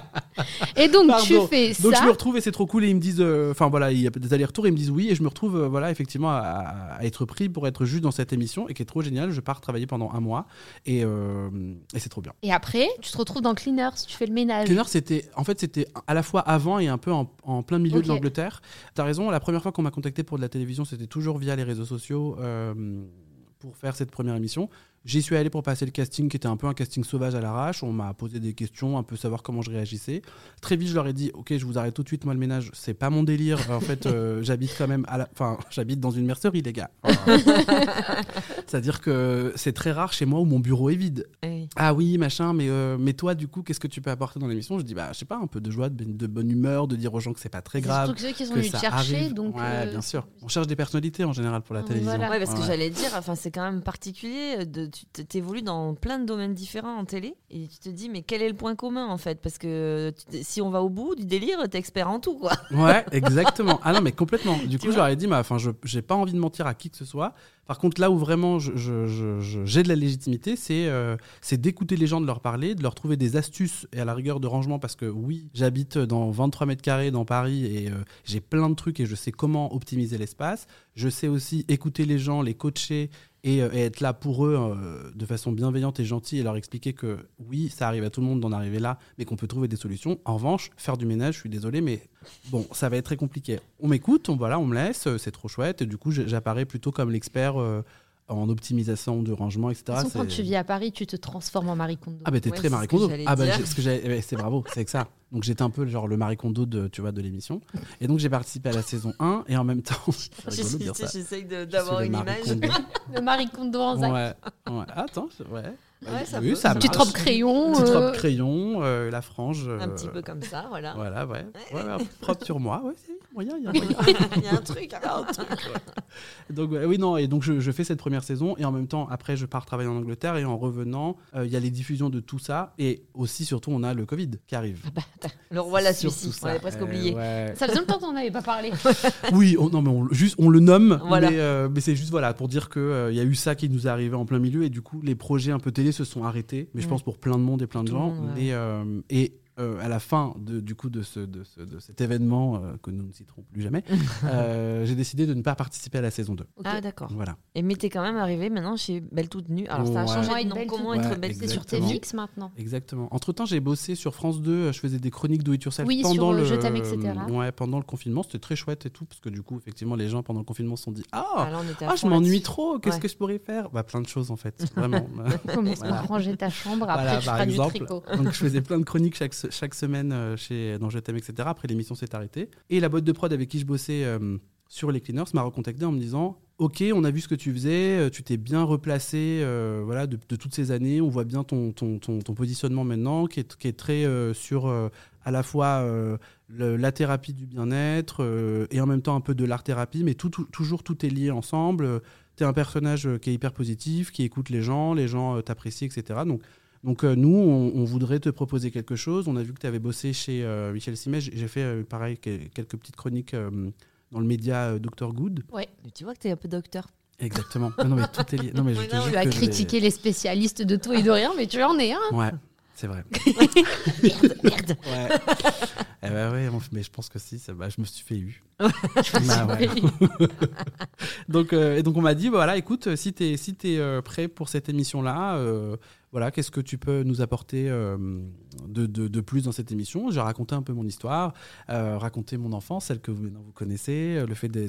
Et donc, tu fais Donc ça. je me retrouve et c'est trop cool et ils me disent, euh, enfin voilà, il y a des allers-retours, ils me disent oui et je me retrouve euh, voilà effectivement à, à être pris pour être juste dans cette émission et qui est trop génial. Je pars travailler pendant un mois et, euh, et c'est trop bien. Et après, tu te retrouves dans Cleaners, tu fais le ménage. Cleaner, c'était en fait c'était à la fois avant et un peu en, en plein milieu de l'Angleterre. T'as raison, la première fois qu'on m'a contacté pour de la télévision, c'était toujours via les réseaux sociaux euh, pour faire cette première émission. J'y suis allé pour passer le casting, qui était un peu un casting sauvage à l'arrache. On m'a posé des questions, un peu savoir comment je réagissais. Très vite, je leur ai dit, ok, je vous arrête tout de suite, moi le ménage, c'est pas mon délire. En fait, euh, j'habite quand même, à la... enfin, j'habite dans une mercerie, les gars. C'est-à-dire que c'est très rare chez moi où mon bureau est vide. Oui. Ah oui, machin, mais, euh, mais toi, du coup, qu'est-ce que tu peux apporter dans l'émission? Je dis, bah, je sais pas, un peu de joie, de, de bonne humeur, de dire aux gens que c'est pas très C'est grave. surtout que ceux qui sont venus chercher, arrive. donc. ouais, euh, bien sûr. On cherche des personnalités en général pour la télévision. voilà. Ouais, parce que j'allais dire, enfin, c'est quand même particulier. De, tu t'évolues dans plein de domaines différents en télé et tu te dis, mais quel est le point commun en fait? Parce que si on va au bout du délire, t'es expert en tout, quoi. Ouais, exactement. Ah non, mais complètement. Du coup, je leur ai dit, enfin, je j'ai pas envie de mentir à qui que ce soit. Par contre, là où vraiment je- je- je- je- j'ai de la légitimité, c'est euh, c'est d'écouter les gens, de leur parler, de leur trouver des astuces et à la rigueur de rangement parce que oui, j'habite dans 23 mètres carrés dans Paris et euh, j'ai plein de trucs et je sais comment optimiser l'espace. Je sais aussi écouter les gens, les coacher et, euh, et être là pour eux euh, de façon bienveillante et gentille et leur expliquer que oui, ça arrive à tout le monde d'en arriver là, mais qu'on peut trouver des solutions. En revanche, faire du ménage, je suis désolé, mais bon, ça va être très compliqué. On m'écoute, on, voilà, on me laisse, euh, c'est trop chouette, et du coup, j'apparais plutôt comme l'expert en optimisation de rangement, etc. De toute façon, quand tu vis à Paris, tu te transformes en Marie Kondo. Ah bah t'es Ouais, très Marie Kondo. Ah bah ben, c'est bravo, c'est que ça. Donc j'étais un peu genre le Marie Kondo de tu vois de l'émission. Et donc j'ai participé à la saison 1 et en même temps. J'essaye d'avoir une image. Le Marie Kondo en Zach. Ouais, ouais. Attends, ouais. Ouais, ça oui, peut, ça. Petite robe crayon. Petite euh, robe crayon, euh, la frange. Un euh, petit peu comme ça, voilà. Voilà, ouais. ouais, ouais, propre sur moi. Ouais, c'est moyen, il y a moyen. Il y a un truc. hein. Donc ouais, oui non et donc je, je fais cette première saison et en même temps après je pars travailler en Angleterre et en revenant euh, il y a les diffusions de tout ça et aussi surtout on a le Covid qui arrive. Le roi la Suisse, on ça. avait presque Euh, oublié. ouais. Ça faisait longtemps qu'on n'avait pas parlé. Oui on- non mais on, juste on le nomme Voilà. mais, euh, mais c'est juste voilà pour dire que euh, il y a eu ça qui nous est arrivé en plein milieu et du coup les projets un peu télé se sont arrêtés mais je pense pour plein de monde et plein de Tout gens monde, ouais. mais euh, et euh, à la fin de, du coup de, ce, de, ce- de cet événement euh, que nous ne citerons plus jamais, euh, j'ai décidé de ne pas participer à la saison 2. Ok. Ah d'accord. Voilà. Et mais t'es quand même arrivé maintenant chez Belle Toute Nue. Alors ça a Ouais. changé Comment de être nom. belle Comment être nue. belle C'est sur. TVX maintenant? Exactement. Entre temps, j'ai bossé sur France 2. Je faisais des chroniques do it yourself Oui, pendant sur, euh, le Je t'aime, etc. Ouais, pendant le confinement, c'était très chouette et tout parce que du coup, effectivement, les gens pendant le confinement se sont dit ah, Ah, ah, je m'ennuie trop. Qu'est-ce Ouais. que je pourrais faire? Bah plein de choses en fait, vraiment. Comment Voilà. ranger ta chambre, après Voilà, tu par feras du exemple. tricot? Donc je faisais plein de chroniques chaque, chaque semaine euh, chez dans Je t'aime, etc. Après l'émission s'est arrêtée et la boîte de prod avec qui je bossais. euh, sur les cleaners m'a recontacté en me disant Ok, on a vu ce que tu faisais, euh, tu t'es bien replacé voilà, de, toutes ces années, on voit bien ton, ton, ton, ton positionnement maintenant, qui est, très sur à la fois la thérapie du bien-être et en même temps un peu de l'art-thérapie, mais toujours tout est lié ensemble. Tu es un personnage qui est hyper positif, qui écoute les gens, les gens t'apprécient, etc. Donc, donc euh, nous, on, on voudrait te proposer quelque chose. On a vu que tu avais bossé chez euh, Michel Simet. J'ai fait euh, pareil, que- quelques petites chroniques dans le média Dr Good. Mais tu vois que t'es un peu docteur. Exactement. non, mais tout est lié. Non, mais je Non, Tu as critiqué les spécialistes de tout et de rien, mais tu en es un. Ouais, c'est vrai. Merde, merde. Ouais. eh ben ouais, mais je pense que si, ça, bah, je me suis fait eu. Bah ouais. Donc, euh, et donc on m'a dit, bah, voilà, écoute, si tu es, si euh, prêt pour cette émission-là, euh, voilà, qu'est-ce que tu peux nous apporter euh, de, de- plus dans cette émission? J'ai raconté un peu mon histoire, euh, raconté mon enfance, celle que vous, vous connaissez, euh, le fait de,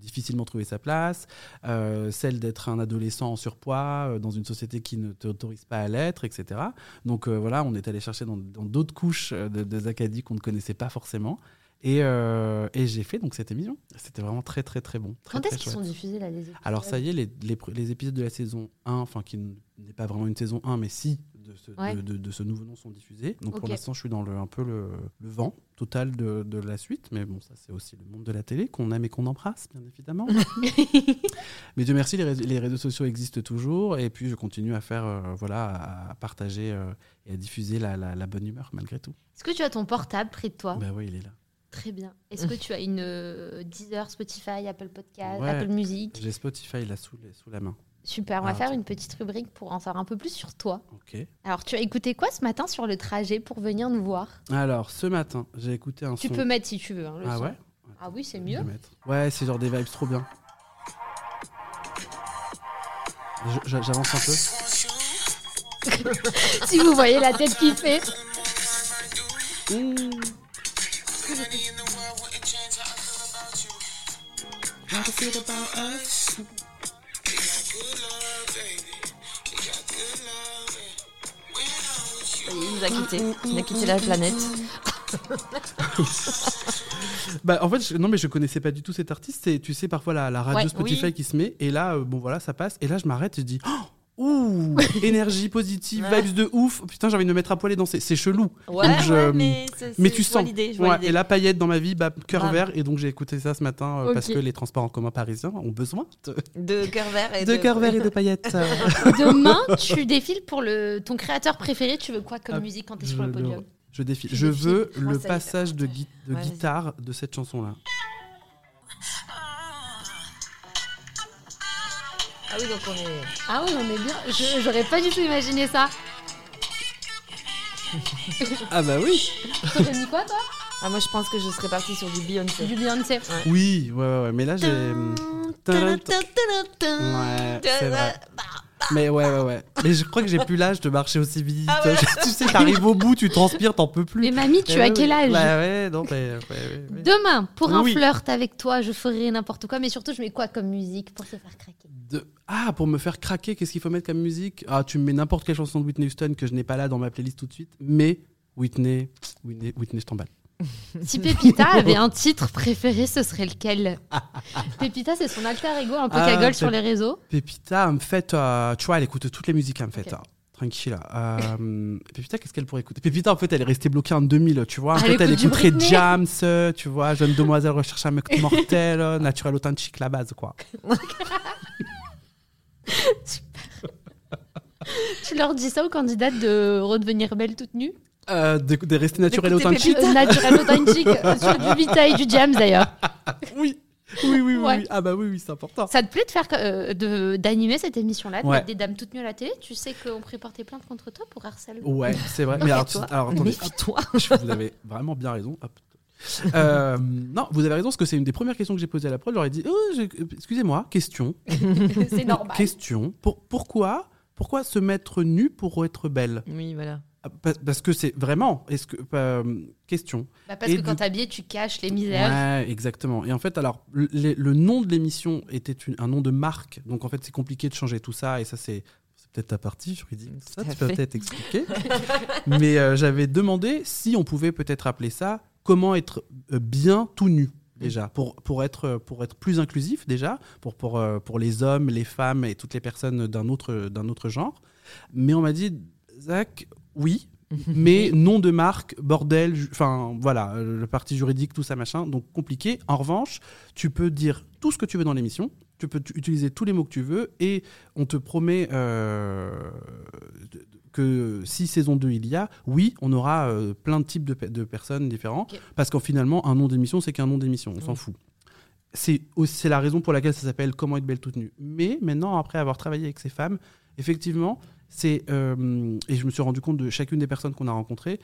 difficilement trouver sa place, euh, celle d'être un adolescent en surpoids dans une société qui ne t'autorise pas à l'être, etc. Donc voilà, on est allé chercher dans d'autres couches de, Zakadi qu'on ne connaissait pas forcément. Et, euh, et j'ai fait donc cette émission. C'était vraiment très très très bon. Très, Quand est-ce qu'ils sont diffusés là les épisodes Alors ça y est, les, les, pr- les épisodes de la saison 1, enfin qui n'est pas vraiment une saison 1, mais si de ce, Ouais. de, de- de ce nouveau nom sont diffusés. Donc pour l'instant, je suis dans le, un peu le, le vent total de, de la suite. Mais bon, ça c'est aussi le monde de la télé qu'on aime et qu'on embrasse, bien évidemment. mais Dieu merci, les, réseaux- les réseaux sociaux existent toujours. Et puis je continue à faire, euh, voilà, à, partager euh, et à diffuser la, la- la bonne humeur malgré tout. Est-ce que tu as ton portable près de toi? Bah oui, il est là. Très bien. Est-ce que tu as une euh, Deezer, Spotify, Apple Podcast, Ouais. Apple Music J'ai Spotify là sous, les- sous la main. Super, on va Ah, faire une petite rubrique pour en savoir un peu plus sur toi. Ok. Alors, tu as écouté quoi ce matin sur le trajet pour venir nous voir? Alors, ce matin, j'ai écouté un Tu son. peux mettre si tu veux. hein, le Ah son. ouais? Ah oui, c'est mieux. Ouais, c'est genre des vibes trop bien. J'avance un peu. si vous voyez la tête qu'il fait. Il nous a quittés. Il a quitté la planète. Bah, en fait, je- non, mais je connaissais pas du tout cet artiste. C'est, tu sais, parfois la, la radio Ouais, Spotify oui. qui se met. Et là, euh, bon, voilà, ça passe. Et là, je m'arrête et je dis Oh Ouh Énergie positive, Ouais. vibes de ouf. Putain, j'ai envie de me mettre à poil et danser. C'est chelou. Ouais, Donc, je- ouais, mais, Mais tu sens. Ouais, et la paillette dans ma vie, bah, cœur vert. Et donc, j'ai écouté ça ce matin euh, parce que les transports en commun parisiens ont besoin de, De cœur vert et de cœur vert et de paillettes. Demain, tu défiles pour le, ton créateur préféré. Tu veux quoi comme Ah, musique quand tu es je sur le podium Je défile. Je veux le passage de, gui- de guitare de cette chanson-là. Ah oui, donc on est. Ah oui, on est bien. Je- J'aurais pas du tout imaginé ça. Ah bah oui T'aurais mis quoi, toi? Ah, moi, je pense que je serais partie sur du Beyoncé. Du Beyoncé. Oui, ouais, ouais, ouais. Mais là, j'ai... Ouais, c'est vrai. Mais ouais, ouais, ouais. Mais je crois que j'ai plus l'âge de marcher aussi vite. Ah ouais. tu sais, t'arrives au bout, tu transpires, t'en peux plus. Mais mamie, tu Eh as ouais, quel âge? Bah ouais, non, mais... ouais, ouais, ouais. Demain, pour un Oui. flirt avec toi, je ferai n'importe quoi, mais surtout, je mets quoi comme musique pour te faire craquer? De- Ah, pour me faire craquer, qu'est-ce qu'il faut mettre comme musique? Ah, tu me mets n'importe quelle chanson de Whitney Houston que je n'ai pas là dans ma playlist tout de suite. Mais Whitney, Whitney, Whitney je t'emballe. Si Pépita avait un titre préféré, ce serait lequel? Pépita, c'est son alter ego, un peu Ah, cagole sur les réseaux. Pépita, en fait, euh, tu vois, elle écoute toutes les musiques, en fait. Hein. Tranquille. Euh, Pépita, qu'est-ce qu'elle pourrait écouter? Pépita, en fait, elle est restée bloquée en 2000, tu vois. En Elle fait, elle écoute du écouterait euh, tu vois, Jeune demoiselle recherche un mec mortel, euh, naturel authentique, la base, quoi. Tu leur dis ça aux candidates de redevenir belle toute nue Euh, de, de rester naturel authentique. Euh, Naturel authentique, sur du Vita et du Jams d'ailleurs. Oui. Oui, oui, oui, Ouais. oui. Ah bah oui, oui, c'est important. Ça te plaît de faire euh, de- d'animer cette émission-là, de Ouais. mettre des dames toutes nues à la télé? Tu sais qu'on pourrait porter plainte contre toi pour harcèlement. Ouais, c'est vrai. Mais alors, Méfie-toi. alors, attendez. Je- vous avez vraiment bien raison. Hop. Euh, non, vous avez raison, parce que c'est une des premières questions que j'ai posées à la prod. Ai dit oh, Excusez-moi, question. C'est normal. Question. Pour, pourquoi, pourquoi se mettre nu pour être belle? Oui, voilà. Ah, pa- Parce que c'est vraiment. Est-ce que, euh, question. Bah, parce Et que du- quand t'es habillé, tu caches les misères. Ouais, exactement. Et en fait, alors, le, nom de l'émission était une- un nom de marque. Donc, en fait, c'est compliqué de changer tout ça. Et ça, c'est. Peut-être ta partie juridique, ça tu peux peut-être expliquer. Mais euh, j'avais demandé si on pouvait peut-être appeler ça comment être euh, bien tout nu. déjà, pour, pour, être, pour être plus inclusif déjà, pour, pour, euh, pour les hommes, les femmes et toutes les personnes d'un autre, d'un autre genre. Mais on m'a dit, Zach, oui, mais nom de marque, bordel, enfin voilà, euh, le parti juridique, tout ça machin, donc compliqué. En revanche, tu peux dire tout ce que tu veux dans l'émission, tu peux utiliser tous les mots que tu veux, et on te promet euh, que si saison 2 il y a, oui, on aura euh, plein de types de, pe- de personnes différents, parce qu'en finalement, un nom d'émission, c'est qu'un nom d'émission, on s'en Oui. fout. C'est la raison pour laquelle ça s'appelle Comment être belle toute nue. Mais maintenant, après avoir travaillé avec ces femmes, effectivement, c'est euh, et je me suis rendu compte de chacune des personnes qu'on a rencontrées,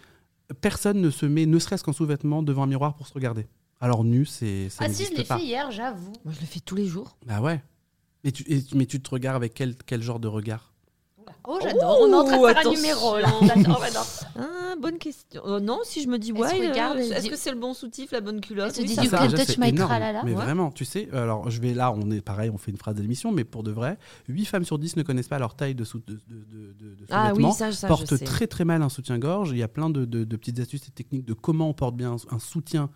personne ne se met, ne serait-ce qu'en sous-vêtements, devant un miroir pour se regarder. Alors nu, c'est ça Ah si, je l'ai fait hier, j'avoue. Moi, je le fais tous les jours. Bah ouais. Et tu, et- mais tu te regardes avec quel, quel genre de regard? Oh, j'adore. On est en train de faire attention. un numéro là. J'adore, j'adore. Ah, bonne question. Euh, non, si je me dis, ouais, euh, regarde, elle est-ce dit- que c'est le bon soutif, la bonne culotte Elle se Oui, dit ça You va. can déjà, touch c'est my énorme. tralala. Mais Ouais. vraiment, tu sais, alors je vais là, on est pareil, on fait une phrase d'émission, mais pour de vrai, 8 femmes sur 10 ne connaissent pas leur taille de, sous, de, de, de- de- de Ah sous-vêtements, oui, ça, ça je portent sais. très très mal un soutien-gorge. Il y a plein de, de- de petites astuces et techniques de comment on porte bien un, un soutien-gorge.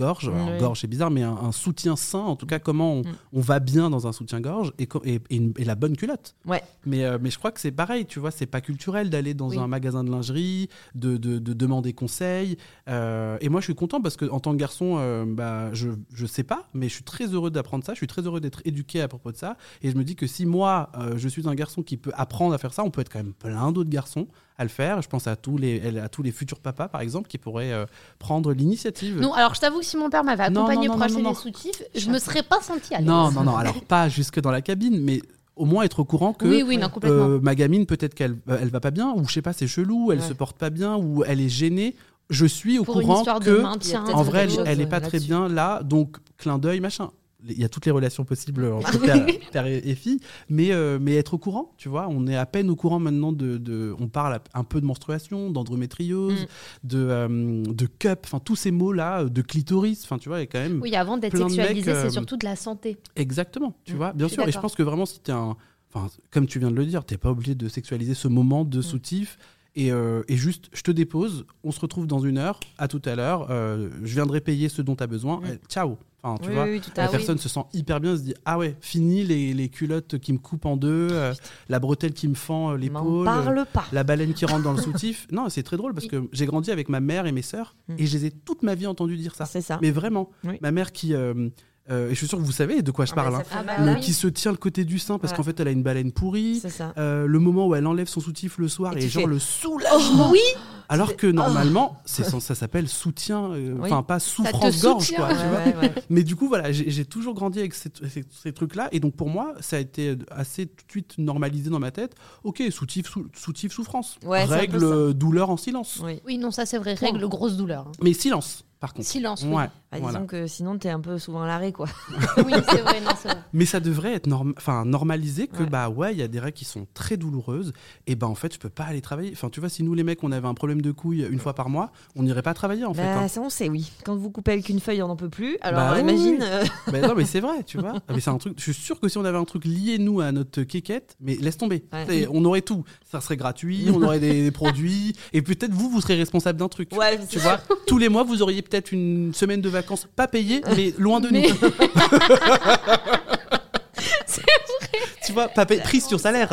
Alors, Oui. Gorge, c'est bizarre, mais un, un soutien sain, en tout cas, comment on, Mm. on va bien dans un soutien-gorge et, co- et, et une- et la bonne culotte. Ouais. Mais, euh, mais je crois que c'est pareil, tu vois, c'est pas culturel d'aller dans Oui. un magasin de lingerie, de, de- de demander conseil. Euh, et moi, je suis content parce que en tant que garçon, euh, bah, je, je sais pas, mais je suis très heureux d'apprendre ça. Je suis très heureux d'être éduqué à propos de ça. Et je me dis que si moi, je suis un garçon qui peut apprendre à faire ça, on peut être quand même plein d'autres garçons à le faire. Je pense à tous les, à tous les futurs papas, par exemple, qui pourraient euh, prendre l'initiative. Non, alors je t'avoue que si mon père m'avait Non, accompagné non, pour acheter des soutifs, je me serais pas sentie à l'aise. Non, non, non. Alors, pas jusque dans la cabine, mais au moins être au courant que Oui, oui, non, complètement. euh, ma gamine, peut-être qu'elle euh, elle va pas bien, ou je sais pas, c'est chelou, elle Ouais. se porte pas bien, ou elle est gênée. Je suis au pour courant que, maintien. en vrai, elle, elle est pas très bien là, donc clin d'œil, machin. Il y a toutes les relations possibles entre père, père et, fille, mais, euh, mais être au courant, tu vois, on est à peine au courant maintenant de, de- on parle un peu de menstruation, d'endométriose, Mm. de, euh, de cup, enfin tous ces mots-là, de clitoris, enfin tu vois, il y a quand même Oui, avant d'être sexualisé, euh, c'est surtout de la santé. Exactement, tu Mm, vois, bien sûr. Et je pense que vraiment, si t'es un. Enfin, comme tu viens de le dire, t'es pas obligé de sexualiser ce moment Mm. de soutif. Et, euh, et juste, je te dépose, on se retrouve dans une heure, à tout à l'heure, euh, je viendrai payer ce dont tu as besoin, Mm. euh, ciao. Enfin, tu Oui, vois, oui, tout la personne se sent hyper bien, se dit Ah ouais, fini les, les culottes qui me coupent en deux, euh, la bretelle qui me fend euh, l'épaule, euh, la baleine qui rentre dans le soutif. Non, c'est très drôle parce que j'ai grandi avec ma mère et mes sœurs Mm. et je les ai toute ma vie entendu dire ça. C'est ça. Mais vraiment, Oui. ma mère qui. Euh, et je suis sûr que vous savez de quoi je Ah, parle. hein. Ah, bah Le- oui. qui se tient le côté du sein parce Ouais. qu'en fait elle a une baleine pourrie. C'est ça. Euh, le moment où elle enlève son soutif le soir Et et, genre fais, le soulagement. oui, Alors que normalement, c'est sans- ça s'appelle soutien, euh, Oui. enfin pas te souffrance-gorge soutient. quoi. tu vois. Ouais, ouais, ouais. Mais du coup, voilà, j'ai toujours grandi avec ces, ces- ces trucs-là. Et donc, pour moi, ça a été assez tout de suite normalisé dans ma tête. Ok, soutif, sou- soutif souffrance. Règle, euh, douleur en silence. Oui. oui, non, ça c'est vrai. Règle, grosse douleur. hein. Mais silence, par contre. Silence, oui. Ouais, Bah, voilà. Disons que sinon, t'es un peu souvent à l'arrêt, quoi. Oui, c'est vrai, non, c'est vrai. Mais ça devrait être norm- enfin, normalisé que, Ouais. bah ouais, il y a des règles qui sont très douloureuses. Et bah, en fait, je peux pas aller travailler. Enfin, tu vois, si nous, les mecs, on avait un problème de couille une fois par mois, on n'irait pas travailler, en fait. Bah, hein. ça, on sait, oui. Quand vous coupez avec une feuille, on n'en peut plus. Alors, Bah imagine. oui. euh, Mais non, mais c'est vrai, tu vois. Ah, mais c'est un truc. Je suis sûr que si on avait un truc lié nous à notre quéquette, mais laisse tomber. Ouais. On aurait tout. Ça serait gratuit, on aurait des, des produits, et peut-être vous, vous serez responsable d'un truc. Ouais, Tu vois, tous les mois, vous auriez peut-être une semaine de vacances pas payée, mais loin de Mais- nous. vois, pas payé, prise sur salaire.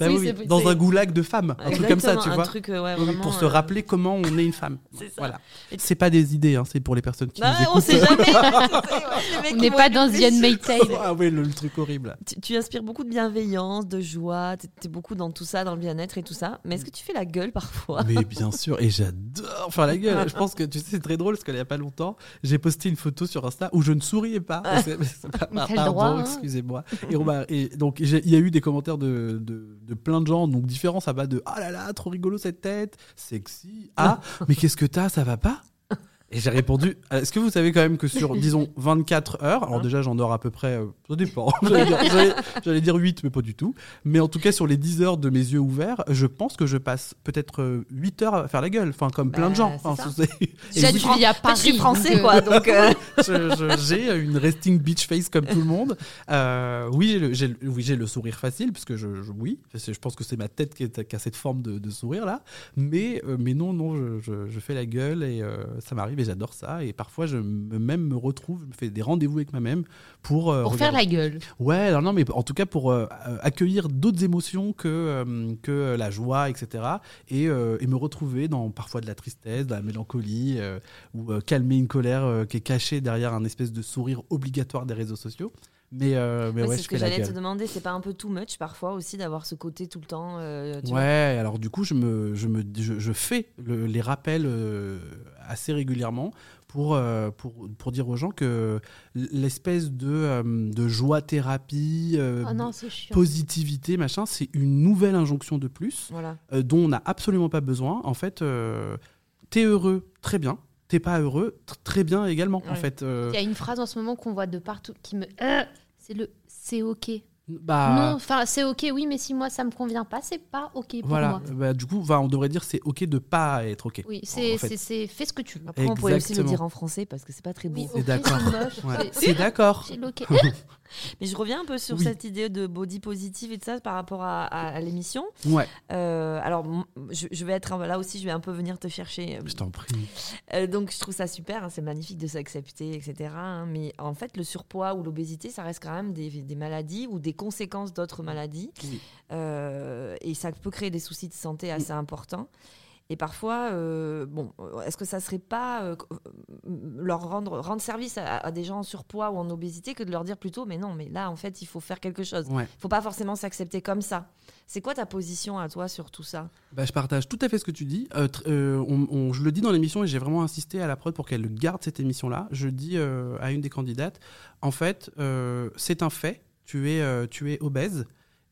Bah Oui, oui, oui, dans un goulag de femmes, un truc comme ça, tu un vois. truc, euh, ouais, Oui, vraiment, pour se euh, rappeler comment on est une femme. C'est ça. Voilà. C'est pas des idées, hein, c'est pour les personnes qui Non, nous on sait jamais. On n'est pas dans. The Tale. ah ouais, le, le truc horrible. Tu, tu inspires beaucoup de bienveillance, de joie. Tu es beaucoup dans tout ça, dans le bien-être et tout ça. Mais est-ce que tu fais la gueule parfois? Mais bien sûr, et j'adore faire la gueule. Je pense que tu sais, c'est très drôle parce qu'il n'y a pas longtemps, j'ai posté une photo sur Insta où je ne souriais pas. Le pardon, hein. excusez-moi. Et, donc, j'ai- il y a eu des commentaires de, de, de plein de gens, donc différents. Ça va de Ah là là, trop rigolo cette tête, sexy. Ah, mais qu'est-ce que t'as, ça va pas? Et j'ai répondu, euh, est-ce que vous savez quand même que sur, disons, 24 heures, alors déjà j'en dors à peu près, euh, ça dépend, j'allais dire, j'allais- j'allais dire 8, mais pas du tout, mais en tout cas sur les 10 heures de mes yeux ouverts, je pense que je passe peut-être euh, 8 heures à faire la gueule, enfin comme plein de Bah, gens. c'est Enfin, ça. c'est- et Déjà, oui, tu vis à Paris. je suis français, donc, euh, quoi. Donc, euh, je- je- j'ai une resting beach face comme tout le monde. Euh, oui, j'ai le, j'ai le- oui, j'ai le sourire facile, parce que je, je- oui, je pense que c'est ma tête qui, est- qui a cette forme de, de sourire là. Mais, euh, mais non, non, je, je- je fais la gueule et euh, ça m'arrive. Et j'adore ça. Et parfois, je me, même me retrouve, je me fais des rendez-vous avec moi-même pour. euh, Pour faire la gueule. Ouais, alors non, mais en tout cas pour euh, euh, accueillir d'autres émotions que, euh, que la joie, etc. Et, et me retrouver dans parfois de la tristesse, de la mélancolie, ou calmer une colère qui est cachée derrière un espèce de sourire obligatoire des réseaux sociaux. Mais, euh, mais Ouais, ouais, c'est ce que j'allais te demander. C'est pas un peu too much parfois aussi d'avoir ce côté tout le temps euh, tu Ouais, alors du coup, je, me, je, me, je, je fais le- les rappels euh, assez régulièrement pour, euh, pour, pour dire aux gens que l'espèce de, euh, de joie-thérapie, euh, Oh non, chiant. positivité, machin, c'est une nouvelle injonction de plus Voilà. dont on n'a absolument pas besoin. En fait, t'es heureux, très bien. T'es pas heureux, tr- très bien également. En fait, Il y a une phrase en ce moment qu'on voit de partout qui me. C'est le c'est ok. Bah, Non, enfin, c'est ok, oui, mais si moi ça me convient pas, c'est pas ok pour voilà. moi. Bah, du coup, on devrait dire c'est ok de pas être ok. Oui, c'est En fait. fais ce que tu veux. Après, on pourrait aussi le dire en français parce que c'est pas très beau. Oui, C'est ok, d'accord. Ouais. C'est d'accord. Mais je reviens un peu sur Oui. cette idée de body positive et de ça par rapport à, à- à l'émission. Ouais, Euh, alors, je, je vais être là aussi, je vais un peu venir te chercher. je t'en prie. Euh, donc, je trouve ça super, hein, c'est magnifique de s'accepter, etc. hein, mais en fait, le surpoids ou l'obésité, ça reste quand même des, des maladies ou des conséquences d'autres maladies. Oui. Euh, et ça peut créer des soucis de santé assez importants. Et parfois, euh, bon, euh, est-ce que ça serait pas euh, leur rendre, rendre service à, à des gens en surpoids ou en obésité que de leur dire plutôt, mais non, mais là, en fait, il faut faire quelque chose. Ouais. Il faut pas forcément s'accepter comme ça. C'est quoi ta position à toi sur tout ça? Bah, je partage tout à fait ce que tu dis. Euh, tr- on- on- je le dis dans l'émission et j'ai vraiment insisté à la prod pour qu'elle garde cette émission-là. Je dis à une des candidates, en fait, c'est un fait. Tu es, tu es obèse.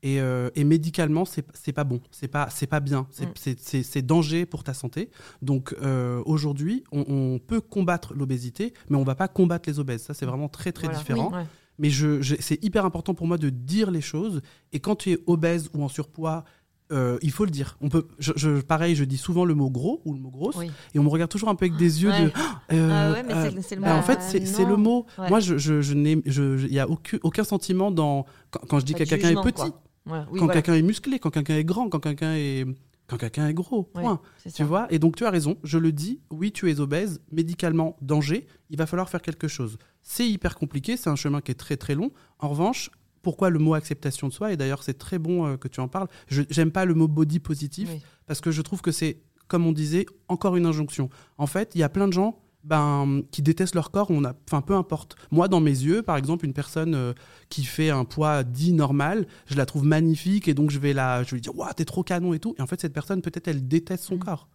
Et, euh, et médicalement, c'est pas bon, c'est pas, c'est pas bien, c'est Mm. c'est- danger pour ta santé. Donc euh, aujourd'hui, on, on peut combattre l'obésité, mais on va pas combattre les obèses. Ça, c'est vraiment très très Voilà. différent. Ouais. Mais je, je- c'est hyper important pour moi de dire les choses. Et quand tu es obèse ou en surpoids, euh, il faut le dire. On peut, je, je- pareil, je dis souvent le mot gros ou le mot grosse, Oui. et on me regarde toujours un peu avec des yeux Ouais. de. euh, Ah ouais, mais euh, c'est- c'est le bah, mot. en fait, c'est le mot. Ouais. Moi, je, je, je n'ai, il y a aucun, aucun sentiment dans quand, quand je dis que quelqu'un est petit, quoi. Oui, quand voilà. quelqu'un est musclé, quand quelqu'un est grand, quand quelqu'un est quand quelqu'un est gros. Ouais, Point. Tu vois? Et donc tu as raison, je le dis, oui, tu es obèse, médicalement danger, il va falloir faire quelque chose. C'est hyper compliqué, c'est un chemin qui est très très long. En revanche, pourquoi le mot acceptation de soi? Et d'ailleurs, c'est très bon euh, que tu en parles. Je j'aime pas le mot body positif Oui. parce que je trouve que c'est, comme on disait, encore une injonction. En fait, il y a plein de gens ben, qui détestent leur corps, on a, enfin peu importe. Moi, dans mes yeux, par exemple, une personne euh, qui fait un poids dit normal, je la trouve magnifique et donc je vais la, je vais lui dire, waouh, t'es trop canon et tout. Et en fait, cette personne, peut-être, elle déteste son Mm. corps.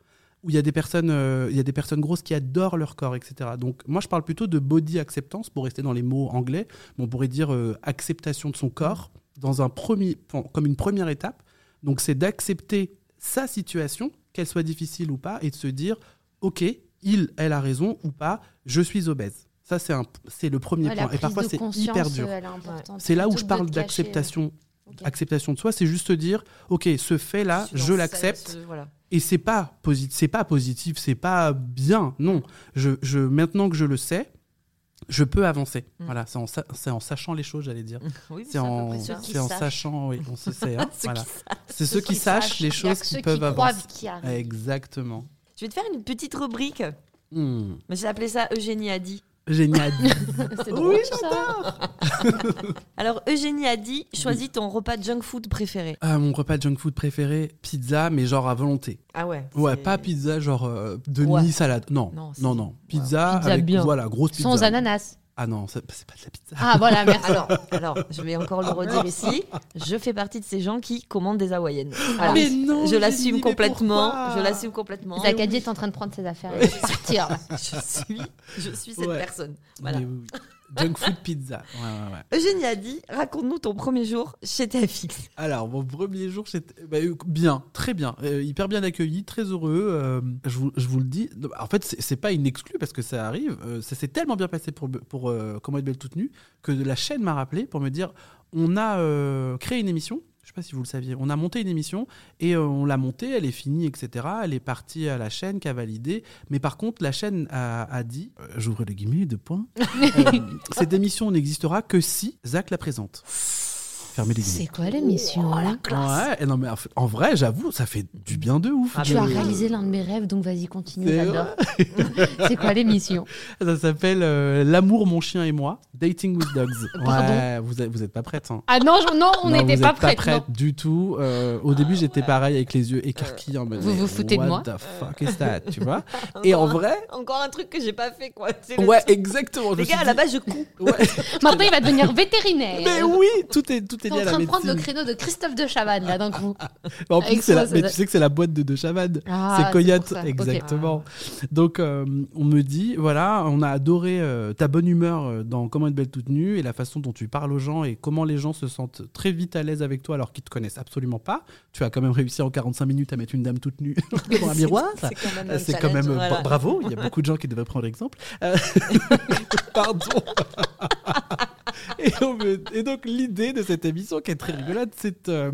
Ou il y a des personnes, euh, il y a des personnes grosses qui adorent leur corps, etc. Donc, moi, je parle plutôt de body acceptance pour rester dans les mots anglais. Mais on pourrait dire euh, acceptation de son corps dans un premier, comme une première étape. Donc, c'est d'accepter sa situation, qu'elle soit difficile ou pas, et de se dire, ok, il, elle a raison ou pas, je suis obèse. Ça, c'est un, c'est le premier Ouais, point. Et parfois, c'est hyper dur. euh, elle est importante. C'est là où je parle euh, d'acceptation, acceptation de soi. C'est juste dire, ok, ce fait-là, je l'accepte. ce- Voilà. Et c'est pas positif, c'est pas positif, c'est pas bien. Non, je, je maintenant que je le sais, je peux avancer. Mm. Voilà, c'est en, sa- c'est en sachant les choses, j'allais dire. Oui, C'est en, sachant, oui, on se sait. hein, Ceux voilà. qui savent. C'est ceux qui sachent les choses qui ceux peuvent qui croient avancer. qui. Exactement. Je vais te faire une petite rubrique. Hmm. Mais j'ai appelé ça Eugénie a dit. Génial. C'est drôle, Oui, ça. Alors, Eugénie a dit choisis ton repas junk food préféré. Ah, mon repas de junk food préféré, pizza, mais genre à volonté. Ah ouais. Ouais, pas pizza genre euh, de Ouais. mie salade. Non, Non, non, c'est- non. Pizza, Pizza avec bien. voilà grosse pizza. Sans ananas. Ah non, c'est pas de la pizza. Ah voilà, merci. Alors, alors, je vais encore le redire ici. Je fais partie de ces gens qui commandent des hawaïennes. Voilà. Mais non, je l'assume complètement. Je l'assume complètement. Zakadi est en train de prendre ses affaires et de partir. Je suis, je suis cette Ouais. personne. Voilà. Mais oui, oui. Junk food pizza. Ouais, ouais, ouais. Eugénie a dit raconte-nous ton premier jour chez TFX. Alors, mon premier jour, c'était bah, euh, bien, très bien, euh, hyper bien accueilli, très heureux. euh, je, vous, je vous le dis. En fait, c'est pas une exclue parce que ça arrive. euh, ça s'est tellement bien passé pour, pour Comment être belle toute nue que la chaîne m'a rappelé pour me dire on a créé une émission. Je sais pas si vous le saviez. On a monté une émission et euh, on l'a montée, elle est finie, etc. Elle est partie à la chaîne qui a validé. Mais par contre, la chaîne a, a dit, euh, j'ouvre le guillemets, deux points, euh, cette émission n'existera que si Zach la présente. Fermez les C'est guillemets. quoi l'émission hein Ouais, et non mais en fait- en vrai, j'avoue, ça fait du bien de ouf. Ah, Tu as réalisé l'un de mes rêves, donc vas-y, continue, C'est j'adore. C'est quoi l'émission Ça s'appelle euh, L'amour, mon chien et moi, Dating with Dogs. Pardon ouais, vous êtes, vous êtes pas prête. Hein. Ah non, je- non on n'était vous pas êtes prêts. prête du tout. Euh, au début, j'étais pareil avec les yeux écarquillés en mode. Vous vous foutez de what moi the fuck is that, tu vois Et en vrai, Encore un truc que j'ai pas fait, quoi. C'est ouais, exactement. Les gars, à la base, je couds. ouais. Maintenant, il va devenir vétérinaire. Mais oui, tout est, tout est T'es lié en à la train de prendre le créneau de Christophe de Chavannes, là, d'un coup. En plus, c'est la- mais tu sais que c'est la boîte de De Chavannes. Ah, c'est Coyote, exactement. Donc, euh, on me dit, voilà, on a adoré euh, ta bonne humeur euh, dans Comment être belle toute nue et la façon dont tu parles aux gens et comment les gens se sentent très vite à l'aise avec toi alors qu'ils te connaissent absolument pas. Tu as quand même réussi en 45 minutes à mettre une dame toute nue devant un miroir. C'est quand même un C'est quand challenge, même euh, voilà. bra- bravo. Il y a beaucoup de gens qui devraient prendre exemple. Euh, Pardon. Et, on me- et donc l'idée de cette émission qui est très rigolote, c'est euh,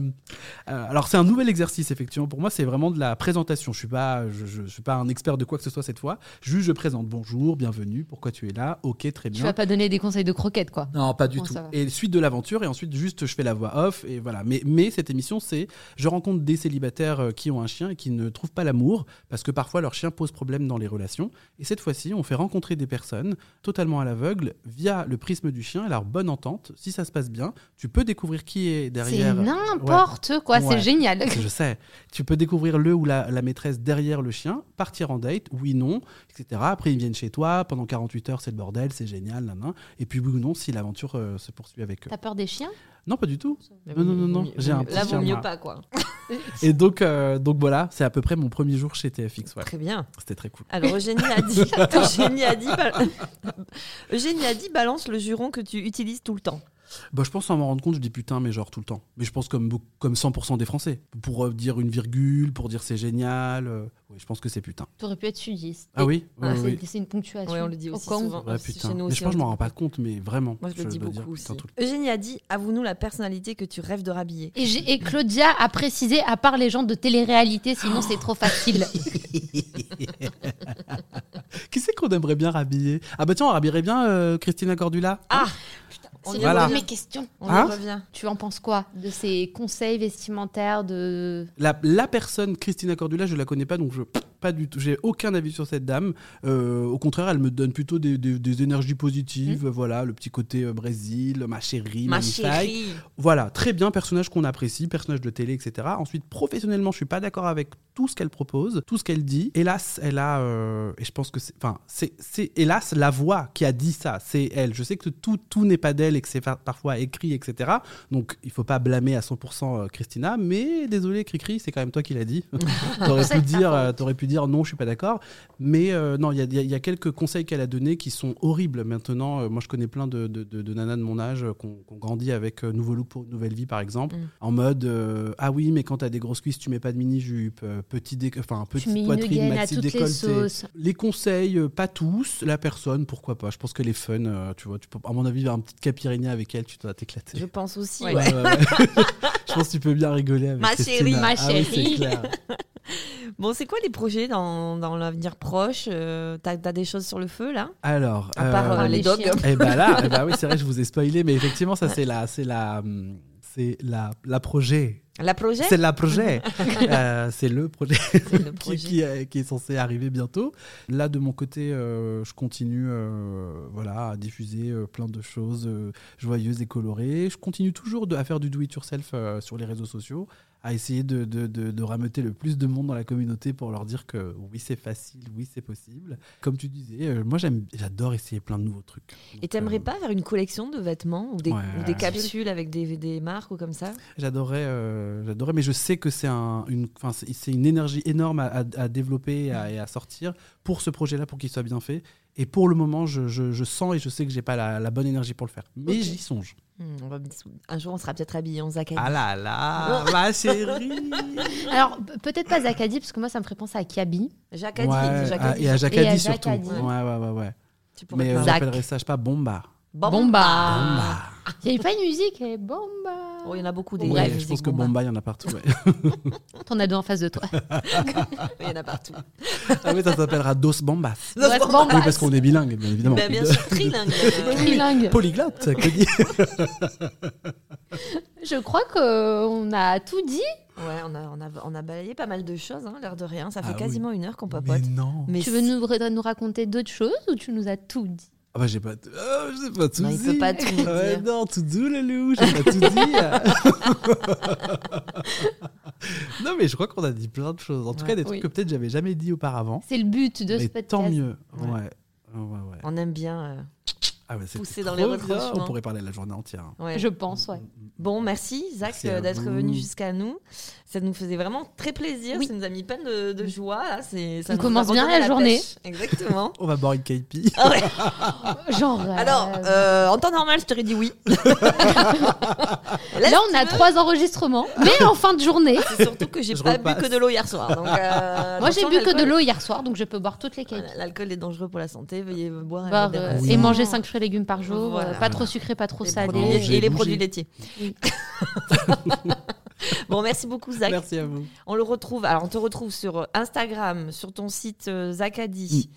euh, alors c'est un nouvel exercice effectivement pour moi, c'est vraiment de la présentation. Je suis pas, je, je- je suis pas un expert de quoi que ce soit cette fois. Juste je présente bonjour, bienvenue, pourquoi tu es là, ok très Tu bien. vas pas donner des conseils de croquettes, quoi. Non, pas du Bon, tout. Et suite de l'aventure, et ensuite juste je fais la voix off, et voilà. Mais, mais cette émission, c'est je rencontre des célibataires euh, qui ont un chien et qui ne trouvent pas l'amour, parce que parfois leur chien pose problème dans les relations. Et cette fois-ci, on fait rencontrer des personnes totalement à l'aveugle via le prisme du chien et leur bonne entente. Si ça se passe bien, tu peux découvrir qui est C'est derrière. n'importe quoi, Ouais. c'est génial. Je sais. Tu peux découvrir le ou la, la maîtresse derrière le chien, partir en date, oui, non, etc. Après, ils viennent chez toi, pendant 48 heures, c'est le bordel, c'est génial, nan, nan. Et puis, oui ou non, si l'aventure euh, se poursuit avec eux. T'as peur des chiens? Non, pas du tout. Non, non, non, j'ai un mieux- Là, petit vaut mieux pas, quoi. Et donc, euh, donc voilà, c'est à peu près mon premier jour chez TFX. Ouais. Très bien. C'était très cool. Alors Eugénie a dit, Eugénie a dit, bal- Eugénie a dit, balance le juron que tu utilises tout le temps. Bah, je pense sans m'en rendre compte, je dis putain, mais genre tout le temps. Mais je pense comme, comme 100% des Français. Pour euh, dire une virgule, pour dire c'est génial. euh, oui, je pense que c'est putain. T'aurais pu être sudiste. Ah oui, Ah, Oui, c'est une ponctuation. Ouais, on le dit Au aussi souvent. Ouais, aussi putain. chez nous mais je pense que je m'en rends pas compte, mais vraiment. Moi, je le dis beaucoup dire aussi. putain tout le Eugénie a dit, avoue-nous la personnalité que tu rêves de rhabiller. Et, et Claudia a précisé, à part les gens de télé-réalité, sinon c'est trop facile. Qui c'est qu'on aimerait bien rhabiller? Ah bah tiens, on rhabillerait bien euh, Christina Cordula. Ah C'est y Voilà. voilà. revient. mes questions. On Hein y revient. Tu en penses quoi de ces conseils vestimentaires de La, la personne Christina Cordula, je la connais pas, donc je pas du tout. J'ai aucun avis sur cette dame. Euh, au contraire, elle me donne plutôt des, des- des énergies positives. Voilà, le petit côté euh, Brésil, ma chérie, Ma chérie. Voilà, très bien, personnage qu'on apprécie, personnage de télé, etc. Ensuite, professionnellement, je suis pas d'accord avec tout ce qu'elle propose, tout ce qu'elle dit. Hélas, elle a, euh, et je pense que c'est, enfin, c'est, hélas la voix qui a dit ça, c'est elle. Je sais que tout, tout n'est pas d'elle et que c'est parfois écrit, etc. Donc, il faut pas blâmer à 100% euh, Christina, mais désolé, Cricri, c'est quand même toi qui l'as dit. t'aurais pu dire, t'aurais pu dire non, je suis pas d'accord. Mais euh, non, il y a, y y quelques conseils qu'elle a donnés qui sont horribles maintenant. Euh, moi, je connais plein de, de, de- de nanas de mon âge euh, qu'on qu'on grandit avec Nouveau Look pour une nouvelle vie, par exemple. Mm. En mode, ah oui, mais quand t'as des grosses cuisses, tu mets pas de mini-jupe, petit enfin, tu petite poitrine, maxi les décolleté. sauces Les conseils, pas tous. La personne, pourquoi pas. Je pense qu'elle est fun. tu vois, tu peux, à mon avis, un petit Capirinha avec elle, tu dois t'éclater. Je pense aussi. Ouais. je pense que tu peux bien rigoler avec Ma chérie, ma Ah oui, chérie. clair. Bon, c'est quoi les projets dans, dans l'avenir proche Euh, T'as as des choses sur le feu là? Alors, À part euh, euh, les les dogs. chiens. Eh ben là, eh ben oui, c'est vrai, je vous ai spoilé, mais effectivement, ça c'est la, c'est la, c'est la, la projet. La projet? C'est la projet. Euh, c'est le projet C'est le qui, projet. qui est, qui est censé arriver bientôt. Là, de mon côté, euh, je continue, euh, voilà, à diffuser euh, plein de choses euh, joyeuses et colorées. Je continue toujours de, à faire du do-it-yourself euh, sur les réseaux sociaux, à essayer de, de, de, de rameuter le plus de monde dans la communauté pour leur dire que oui, c'est facile, oui, c'est possible. Comme tu disais, euh, moi, j'adore essayer plein de nouveaux trucs. Et t'aimerais euh, pas faire une collection de vêtements ou des, Ouais. ou des capsules avec des, des marques ou comme ça? J'adorais, euh, j'adorais, mais je sais que c'est un, une, une énergie énorme à, à- à développer et à, et à sortir pour ce projet-là, pour qu'il soit bien fait. Et pour le moment, je, je- je sens et je sais que j'ai pas la, la bonne énergie pour le faire. Mais j'y songe. Hmm, on va- Un jour, on sera peut-être habillés en Zakari. Ah là là, ma chérie. Alors, peut-être pas Zakadi, parce que moi, ça me ferait penser à a dit. Ouais, et à Et Jacques surtout. Ouais, ouais, ouais, ouais. Tu pourrais Mais euh, j'appellerais ça, je sais pas, Bomba. Bomba. Bomba. Il n'y avait pas une musique eh, Bomba Oh, il y en a beaucoup des Ouais, je pense que Bomba. Il y en a partout. ouais. T'en as deux en face de toi. Il y en a partout. ah oui, ça s'appellera Dos Bombas. Bon, Oui, parce qu'on est bilingue, bien évidemment. Bah, bien sûr, trilingue. euh, Trilingue. Polyglotte, que dit Je crois qu'on a tout dit. Ouais, on a, on, a, on a balayé pas mal de choses, hein, l'air de rien. Ça fait Ah oui. quasiment une heure qu'on papote. Mais non. Mais tu veux nous, nous raconter d'autres choses ou tu nous as tout dit? Ah bah j'ai pas, ah, j'ai pas tout Non, il dit. peut pas tout nous Ouais, dire. non, tout doux le loup, j'ai pas tout dit. non mais je crois qu'on a dit plein de choses. En tout Ouais. cas, des trucs que peut-être j'avais jamais dit auparavant. C'est le but de ce Mais podcast. tant mieux. Ouais. Ouais. Ouais, ouais, ouais. On aime bien. euh, Ah ouais, dans les retranchements. On pourrait parler la journée entière. ouais. Je pense, ouais. Bon, merci Zach euh, d'être venu jusqu'à nous. Ça nous faisait vraiment très plaisir. Oui. Ça nous a mis plein de, de joie. Là. Ça On commence bien la journée. pêche. Exactement. On va boire une KP. Ah ouais. Genre. Alors, euh, euh, en temps normal, je t'aurais dit oui. Là, là, on a trois enregistrements, mais en fin de journée. c'est surtout que j'ai pas repasse. bu que de l'eau hier soir. Donc, euh, Moi, j'ai bu que de l'eau hier soir, donc je peux boire toutes les. Voilà, L'alcool est dangereux pour la santé. Veuillez boire euh, et manger 5 fruits et légumes par jour, Voilà. euh, pas trop sucré, pas trop salé. et les produits laitiers. Oui. bon, merci beaucoup Zach. Merci à vous. On le retrouve. Alors, on te retrouve sur Instagram, sur ton site euh, Zacadi.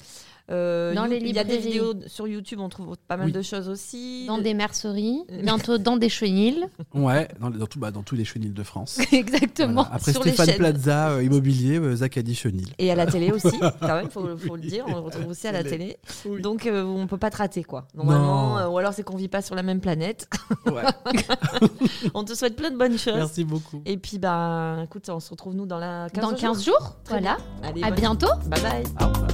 Euh, Dans You- les Il y a des librairies. vidéos sur YouTube, on trouve pas mal Oui. de choses aussi. Dans des merceries, bientôt dans des chenilles. Ouais, dans, dans, tout, bah, dans tous les chenilles de France. Exactement. Voilà. Après Sur les Stéphane chaînes. Plaza, euh, Immobilier, euh, Zacadi Chenil. Et à la télé aussi, quand même, faut, faut le dire. On le retrouve aussi à la Télé. Oui. Donc, euh, on peut pas te rater, quoi. Normalement, Non. euh, ou alors c'est qu'on vit pas sur la même planète. Ouais. on te souhaite plein de bonnes choses. Merci beaucoup. Et puis, bah, écoute, on se retrouve nous dans la 15 Dans jours. 15 jours. Voilà. Allez, À bientôt. Bye bye. Au revoir.